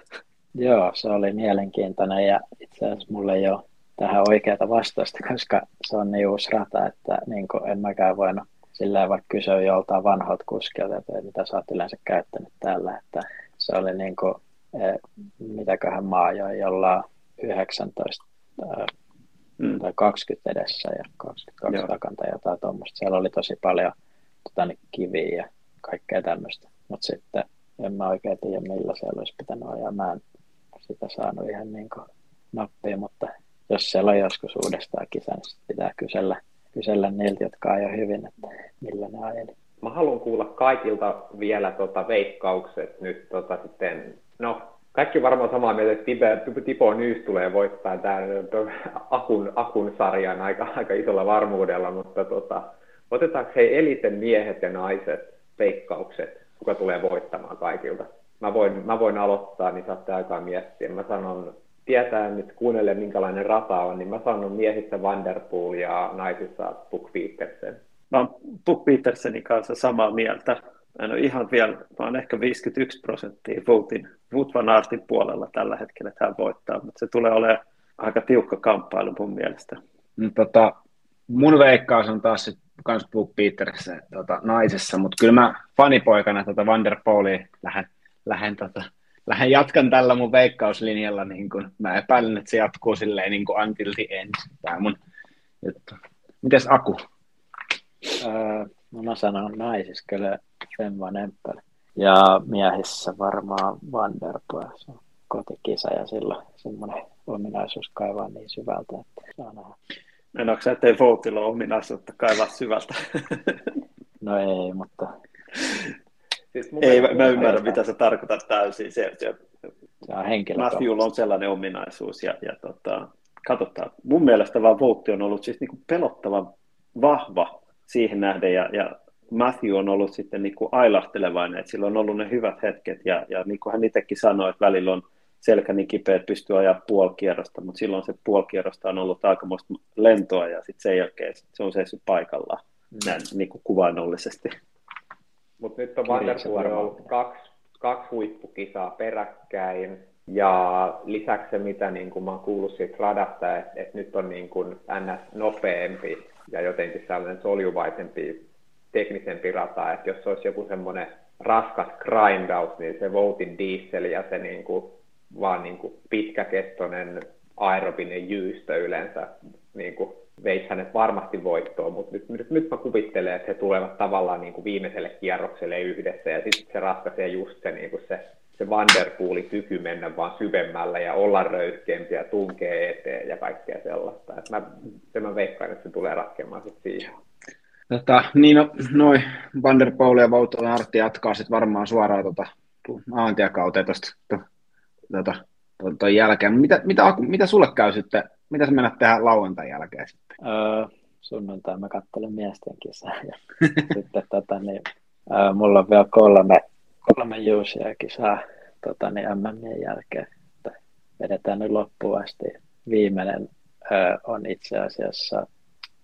Joo, se oli mielenkiintoinen ja itse asiassa mulle ei ole tähän oikeata vastausta, koska se on niin uusi rata, että niin en mäkään voinut sillä vaikka kysyä joltain vanhalta kuskilta, että mitä sä oot yleensä käyttänyt täällä, että se oli niin kuin, e, mitäköhän maa jo jolla 19 mm. tai 20 edessä ja 22 Joo. takan tai jotain tuommoista. Siellä oli tosi paljon tota, niin kiviä ja kaikkea tämmöistä, mutta sitten en mä oikein tiedä millä siellä olisi pitänyt ajaa. Mä en sitä saanut ihan niin kuin nappia, mutta jos siellä on joskus uudestaan kisa, niin pitää kysellä, kysellä niiltä, jotka ajoi hyvin, että millä ne ajeli.
Mä haluan kuulla kaikilta vielä tota veikkaukset nyt tota sitten, no kaikki varmaan samaa mieltä, että Tipo Nyys tulee voittaa tämän Akun, Akun sarjan aika, aika isolla varmuudella, mutta tota, otetaanko hei eliten miehet ja naiset veikkaukset, kuka tulee voittamaan kaikilta? Mä voin, mä voin aloittaa, niin saatte aikaa miettiä. Mä sanon tietää nyt kuunnelle, minkälainen rata on, niin mä sanon miehissä Vanderpool ja naisissa Puck Petersen.
Mä oon Puck Petersenin kanssa samaa mieltä. Mä en ole ihan vielä, mä oon ehkä 51 prosenttia Voutin, Wout van Aertin puolella tällä hetkellä, että hän voittaa, mutta se tulee olemaan aika tiukka kamppailu mun mielestä.
No, tota, mun veikkaus on taas kans Puck Petersen tota, naisessa, mutta kyllä mä fanipoikana tota Vanderpoolia lähden, lähden tota, lähden jatkan tällä mun veikkauslinjalla, niin kun mä epäilen, että se jatkuu silleen niin kuin until the end, tämä mun juttu. Mites Aku?
Öö, no mä sanon naisissa kyllä Femma Nempel. Ja miehissä varmaan. Se on kotikisa ja sillä semmoinen ominaisuus kaivaa niin syvältä, että saa nähdä.
Menoiko sä, ettei Voutilla ole ominaisuutta kaivaa syvältä? *laughs*
no ei, mutta
Siis Ei, mä, mä ymmärrän, mitä sä tarkoitat täysin. Se, se,
se on
Matthewlla on sellainen ominaisuus ja, ja tota, katsotaan. Mun mielestä vaan Voutti on ollut siis niinku pelottavan vahva siihen nähden ja, ja Matthew on ollut sitten niinku ailahtelevainen, että sillä on ollut ne hyvät hetket ja, ja niin kuin hän itsekin sanoi, että välillä on selkä niin kipeä, että pystyy ajaa puolikierrosta, mutta silloin se puolikierrosta on ollut aikamoista lentoa ja sitten sen jälkeen se on seissyt paikallaan mm. näin niin kuin kuvainnollisesti.
Mutta nyt on Vanderpool ollut kaksi, kaksi huippukisaa peräkkäin. Ja lisäksi se, mitä niin kuin mä oon kuullut siitä radasta, että, että nyt on niin kuin ns. nopeampi ja jotenkin sellainen soljuvaisempi, teknisempi rata, että jos olisi joku semmoinen raskas grindaus, niin se Voutin diesel ja se niin kuin, vaan niin kuin pitkäkestoinen aerobinen jyystö yleensä niin kuin veisi hänet varmasti voittoon, mutta nyt, nyt, nyt mä kuvittelen, että he tulevat tavallaan niin kuin viimeiselle kierrokselle yhdessä ja sitten se ratkaisee just se, niin kuin se, se Vanderpoolin kyky mennä vaan syvemmällä ja olla röyhkeämpi ja tunkee eteen ja kaikkea sellaista. Et mä, sen mä veikkaan, että se tulee ratkeamaan sitten siihen.
Tota, niin no, noi Vanderpool ja Vouton Artti jatkaa sitten varmaan suoraan tota, maantiekauteen tuosta tota, ton, ton jälkeen. Mitä, mitä, mitä sulle käy sitten, mitä sä mennät tehdä lauantain jälkeen sitten?
Öö, sunnuntai mä katselen miesten kisaa ja *laughs* sitten tota, niin, öö, mulla on vielä kolme, kolme juusia kisaa tota, niin MMien jälkeen. Että vedetään nyt loppuun asti. Viimeinen öö, on itse asiassa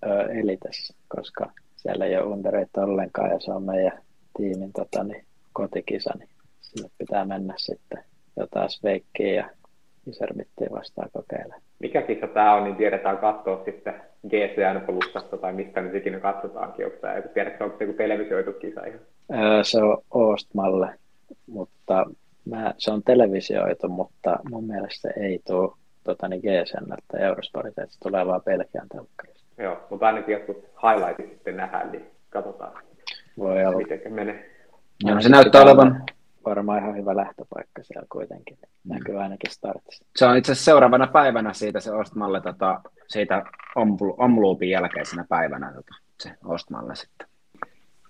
öö, Elites, koska siellä ei ole undereita ollenkaan ja se on meidän tiimin tota, niin, kotikisa, niin sinne pitää mennä sitten jotain Sveikkiä ja Isermittiä vastaan kokeilemaan.
Mikä kisa tämä on, niin tiedetään katsoa sitten GCN Plusasta tai mistä nyt ikinä katsotaankin. Onko tämä, tiedätkö, onko se joku televisioitu kisa ihan?
Se on Oostmalle, mutta mä, se on televisioitu, mutta mun mielestä se ei tule tota, niin GSN tai Eurosportit, että se tulee vaan Belgian telkkarista.
Joo, mutta ainakin jotkut highlightit sitten nähdään, niin katsotaan,
Voi olla.
miten menee.
Joo, se näyttää olevan,
Varmaan ihan hyvä lähtöpaikka siellä kuitenkin. Näkyy ainakin startissa.
se on itse asiassa seuraavana päivänä siitä se Ostmalle, tota, siitä Omloopin jälkeisenä päivänä tota, se Ostmalle sitten.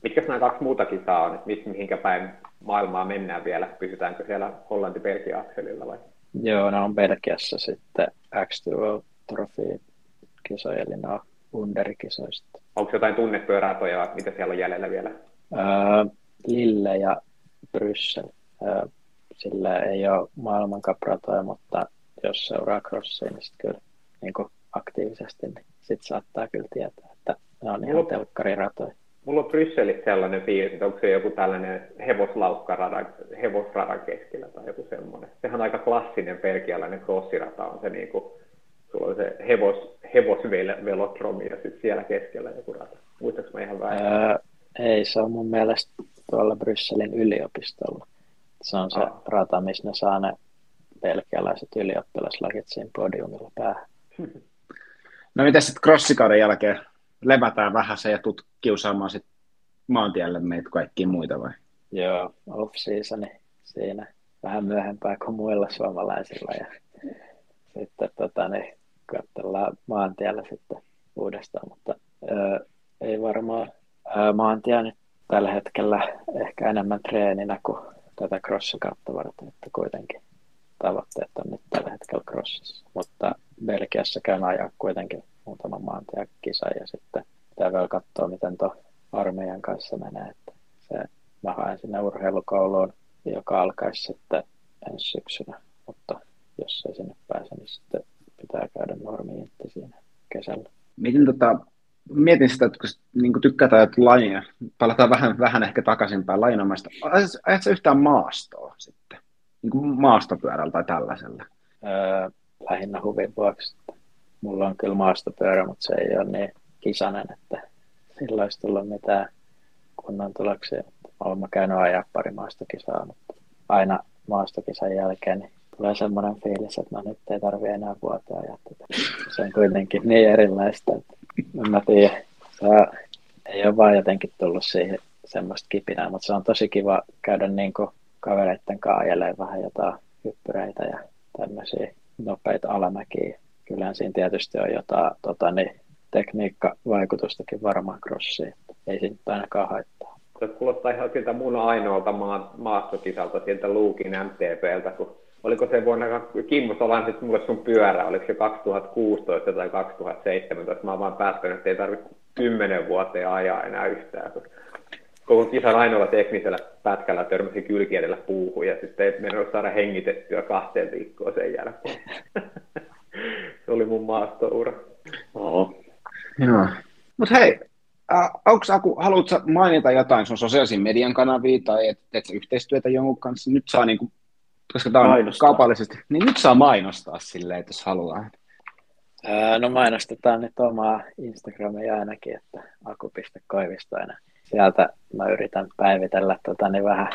Mitkä nämä kaksi muuta kisaa on, että missä, mihinkä päin maailmaa mennään vielä? Pysytäänkö siellä Hollanti-Belgia-akselilla vai?
Joo, ne on Belgiassa sitten X2O Trophy kisoja, eli ne on underikisoista.
Onko jotain tunnettuja ratoja, mitä siellä on jäljellä vielä?
Öö, Lille ja Bryssel. Öö, sillä ei ole maailmankapratoja, mutta jos seuraa crossia, niin sitten kyllä niin aktiivisesti, niin sit saattaa kyllä tietää, että ne on ihan
Mulla-
telkkariratoja.
Mulla on Brysselissä sellainen fiilis, että onko se joku tällainen hevoslaukkaradan, hevosradan keskellä tai joku semmoinen. Sehän on aika klassinen belgialainen crossirata, on se niin kuin, sulla on se hevos, hevosvelodromi ja sitten siellä keskellä joku rata. Muistaaks mä ihan väärin?
Öö, ei, se on mun mielestä tuolla Brysselin yliopistolla. Se on se
Ah.
rata, missä ne saa ne belgialaiset ylioppilaslakit siinä podiumilla päähän.
No miten sitten crossikauden jälkeen levätään vähän se ja tut kiusaamaan sitten maantielle meitä kaikkia muita vai?
Joo, off-seasoni siinä vähän myöhempää kuin muilla suomalaisilla ja sitten tota, niin, katsellaan maantiellä sitten uudestaan, mutta öö, ei varmaan maantie nyt tällä hetkellä ehkä enemmän treeninä kuin tätä crossikautta varten, että kuitenkin tavoitteet on nyt tällä hetkellä crossissa, mutta Belgiassa käyn ajaa kuitenkin muutaman maantiekisan ja sitten pitää vielä katsoa, miten tuo armeijan kanssa menee, että se mä haen sinne urheilukouluun, joka alkaisi sitten ensi syksynä, mutta jos ei sinne pääse, niin sitten pitää käydä normi siinä kesällä.
Miten tota, mietin sitä, että kun niin tykätään jotain lajia, palataan vähän, vähän ehkä takaisinpäin lajinomaista. Ajatko yhtään maastoa sitten? Niin kuin maastopyörällä tai tällaisella?
Öö, lähinnä huvin vuoksi. Mulla on kyllä maastopyörä, mutta se ei ole niin kisanen, että sillä olisi tullut mitään kunnon tuloksia. Olen mä käynyt ajaa pari maastokisaa, mutta aina maastokisan jälkeen niin tulee semmoinen fiilis, että no nyt ei tarvi enää vuoteen ajaa tätä. Se on kuitenkin niin erilaista, että en mä tiedä. Se ei ole vaan jotenkin tullut siihen semmoista kipinää, mutta se on tosi kiva käydä niin kuin kavereiden kanssa ajelemaan vähän jotain hyppyreitä ja tämmöisiä nopeita alamäkiä. Kyllähän siinä tietysti on jotain tota, niin, tekniikkavaikutustakin varmaan crossiin. Ei siinä nyt ainakaan haittaa.
Se kuulostaa ihan siltä mun ainoalta maa, maastokisalta sieltä Luukin MTPltä, kun oliko se vuonna, Kimmo, sä lainasit mulle sun pyörä, oliko se 2016 tai 2017, mä oon vaan päättänyt, että ei tarvitse kymmenen vuoteen ajaa enää yhtään, kun koko kisan ainoalla teknisellä pätkällä törmäsi kylkiedellä puuhun ja sitten ei mennyt saada hengitettyä kahteen viikkoon sen jälkeen. *laughs* se oli mun maastoura.
Oo. Joo. Mutta hei, äh, onko Aku, haluatko mainita jotain sun sosiaalisen median kanavia tai et, teet yhteistyötä jonkun kanssa? Nyt saa niinku, koska tämä on
Mainostaa.
kaupallisesti, niin nyt saa mainostaa silleen, että jos haluaa.
Ää, no mainostetaan nyt omaa Instagramia ainakin, että aku.koivistoina. Sieltä mä yritän päivitellä tota, niin vähän,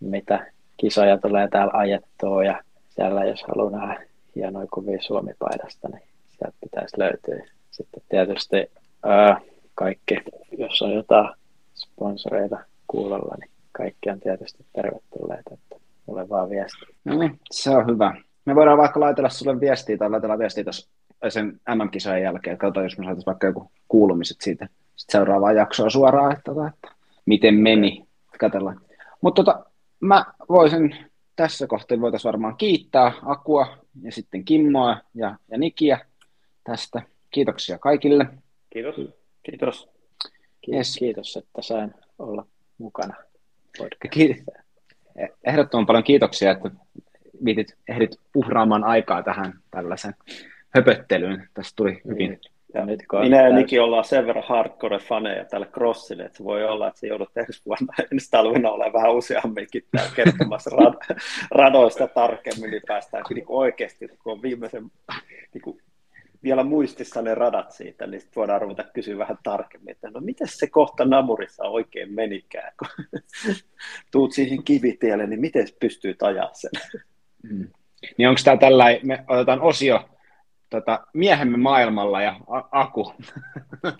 mitä kisoja tulee täällä ajettua ja siellä jos haluaa nähdä hienoja kuvia Suomi-paidasta, niin sieltä pitäisi löytyä. Sitten tietysti ää, kaikki, jos on jotain sponsoreita kuulolla, niin kaikki on tietysti tervetulleita, että mulle vaan viesti.
No niin, se on hyvä. Me voidaan vaikka laitella sulle viestiä tai laitella viestiä tuossa sen MM-kisojen jälkeen, että katsotaan, jos me saataisiin vaikka joku kuulumiset siitä sit seuraavaa jaksoa suoraan, että, että miten meni, katsellaan. Mutta tota, mä voisin tässä kohtaa voitaisiin varmaan kiittää Akua ja sitten Kimmoa ja, ja Nikiä tästä. Kiitoksia kaikille.
Kiitos.
Kiitos.
Kiitos, kiitos että sain olla mukana
podcastissa. Ehdottoman paljon kiitoksia, että viitit, ehdit uhraamaan aikaa tähän tällaisen höpöttelyyn. Tässä tuli hyvin. Niin.
Ja nyt Minä ja Niki ollaan sen verran hardcore-faneja tälle crossille, että se voi olla, että se joudut ensi vuonna, *laughs* ensi talvena olemaan vähän useamminkin kertomassa *laughs* rad, radoista tarkemmin, niin päästään niin oikeasti, kun on viimeisen niin kuin vielä muistissa ne radat siitä, niin sitten voidaan ruveta kysyä vähän tarkemmin, että no miten se kohta Namurissa oikein menikään, kun *laughs* tuut siihen kivitielle, niin miten pystyy ajaa sen?
Mm. Niin onko tämä tällainen, me otetaan osio tota, miehemme maailmalla ja a- Aku.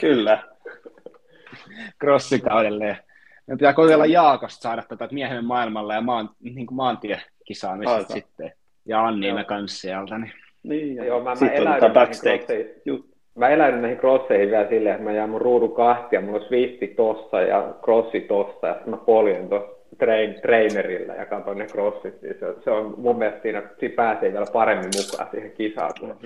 Kyllä.
Krossikaudelle. Me pitää kokeilla Jaakosta saada tätä miehemme maailmalla ja maan, niin kuin maantiekisaamiset sitten. Ja Anniina kanssa sieltä. Niin.
Niin,
ja Joo, mä, mä, eläydyn backstage. Mä eläydyn näihin crosseihin vielä silleen, että mä jään mun ruudun kahtia, mulla on Swifti tossa ja crossi tossa, ja mä poljen tuossa train, trainerilla ja katson ne crossit. Niin se, se, on mun mielestä siinä, siinä pääsee vielä paremmin mukaan siihen kisaan, kun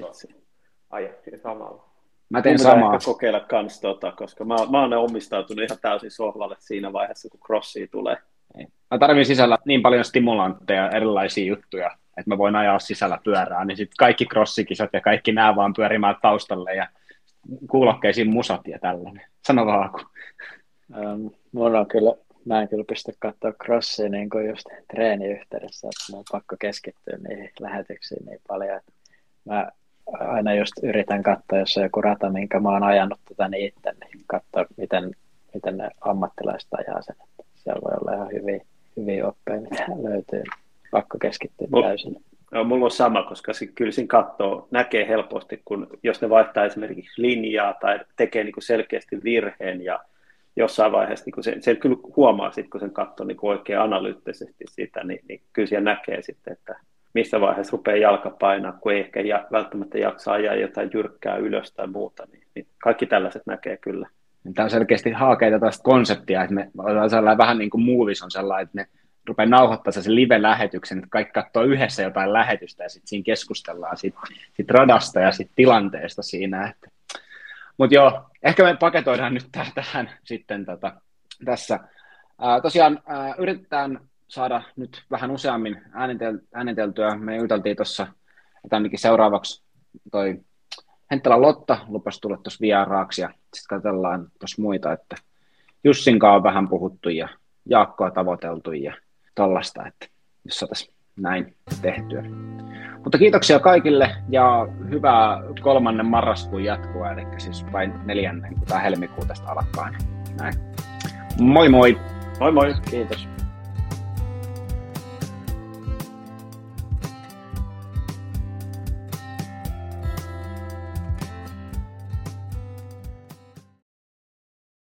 ajat siinä samalla.
Mä teen samaa.
Ehkä kokeilla kans tota, koska mä, mä oon omistautunut ihan täysin sohvalle siinä vaiheessa, kun crossi tulee.
Mä tarvin sisällä niin paljon stimulantteja, erilaisia juttuja, että mä voin ajaa sisällä pyörää, niin sitten kaikki crossikisat ja kaikki nämä vaan pyörimään taustalle ja kuulokkeisiin musat ja tällainen. Sano vaan, kun.
Ähm, mulla on kyllä, mä en kyllä pysty katsoa crossia niin kuin just treeniyhteydessä, että mun on pakko keskittyä niihin lähetyksiin niin paljon, että mä aina just yritän katsoa, jos on joku rata, minkä mä oon ajanut tätä niin itse, niin katsoa, miten, miten ne ammattilaiset ajaa sen. Että siellä voi olla ihan hyviä, hyviä oppeja, mitä löytyy pakko keskittyä Mul, täysin.
No, mulla on sama, koska sit, kyllä siinä katsoo, näkee helposti, kun jos ne vaihtaa esimerkiksi linjaa tai tekee niin selkeästi virheen ja jossain vaiheessa niin se, se kyllä huomaa sitten, kun sen katsoo niin kuin oikein analyyttisesti sitä, niin, niin kyllä siellä näkee sitten, että missä vaiheessa rupeaa jalka painaa, kun ei ehkä ja, välttämättä jaksa ajaa jotain jyrkkää ylös tai muuta, niin, niin kaikki tällaiset näkee kyllä.
Tämä on selkeästi haakeita tästä konseptia, että me ollaan sellainen vähän niin kuin Movies on sellainen, että ne rupeaa nauhoittaa sen live-lähetyksen, että kaikki katsoo yhdessä jotain lähetystä ja sitten siinä keskustellaan sit, sit radasta ja sit tilanteesta siinä. Että. Mutta joo, ehkä me paketoidaan nyt tähän sitten tota, tässä. Ää, tosiaan ää, yritetään saada nyt vähän useammin äänitel, ääniteltyä. Me juteltiin tuossa, että ainakin seuraavaksi toi Henttälä Lotta lupasi tulla tuossa vieraaksi ja sitten katsellaan tuossa muita, että Jussinkaan on vähän puhuttu ja Jaakkoa tavoiteltu ja tollasta, että jos saataisiin näin tehtyä. Mutta kiitoksia kaikille ja hyvää kolmannen marraskuun jatkua, eli siis vain neljännen, kun tämä helmikuu tästä alkaa. Näin. Moi moi!
Moi moi!
Kiitos.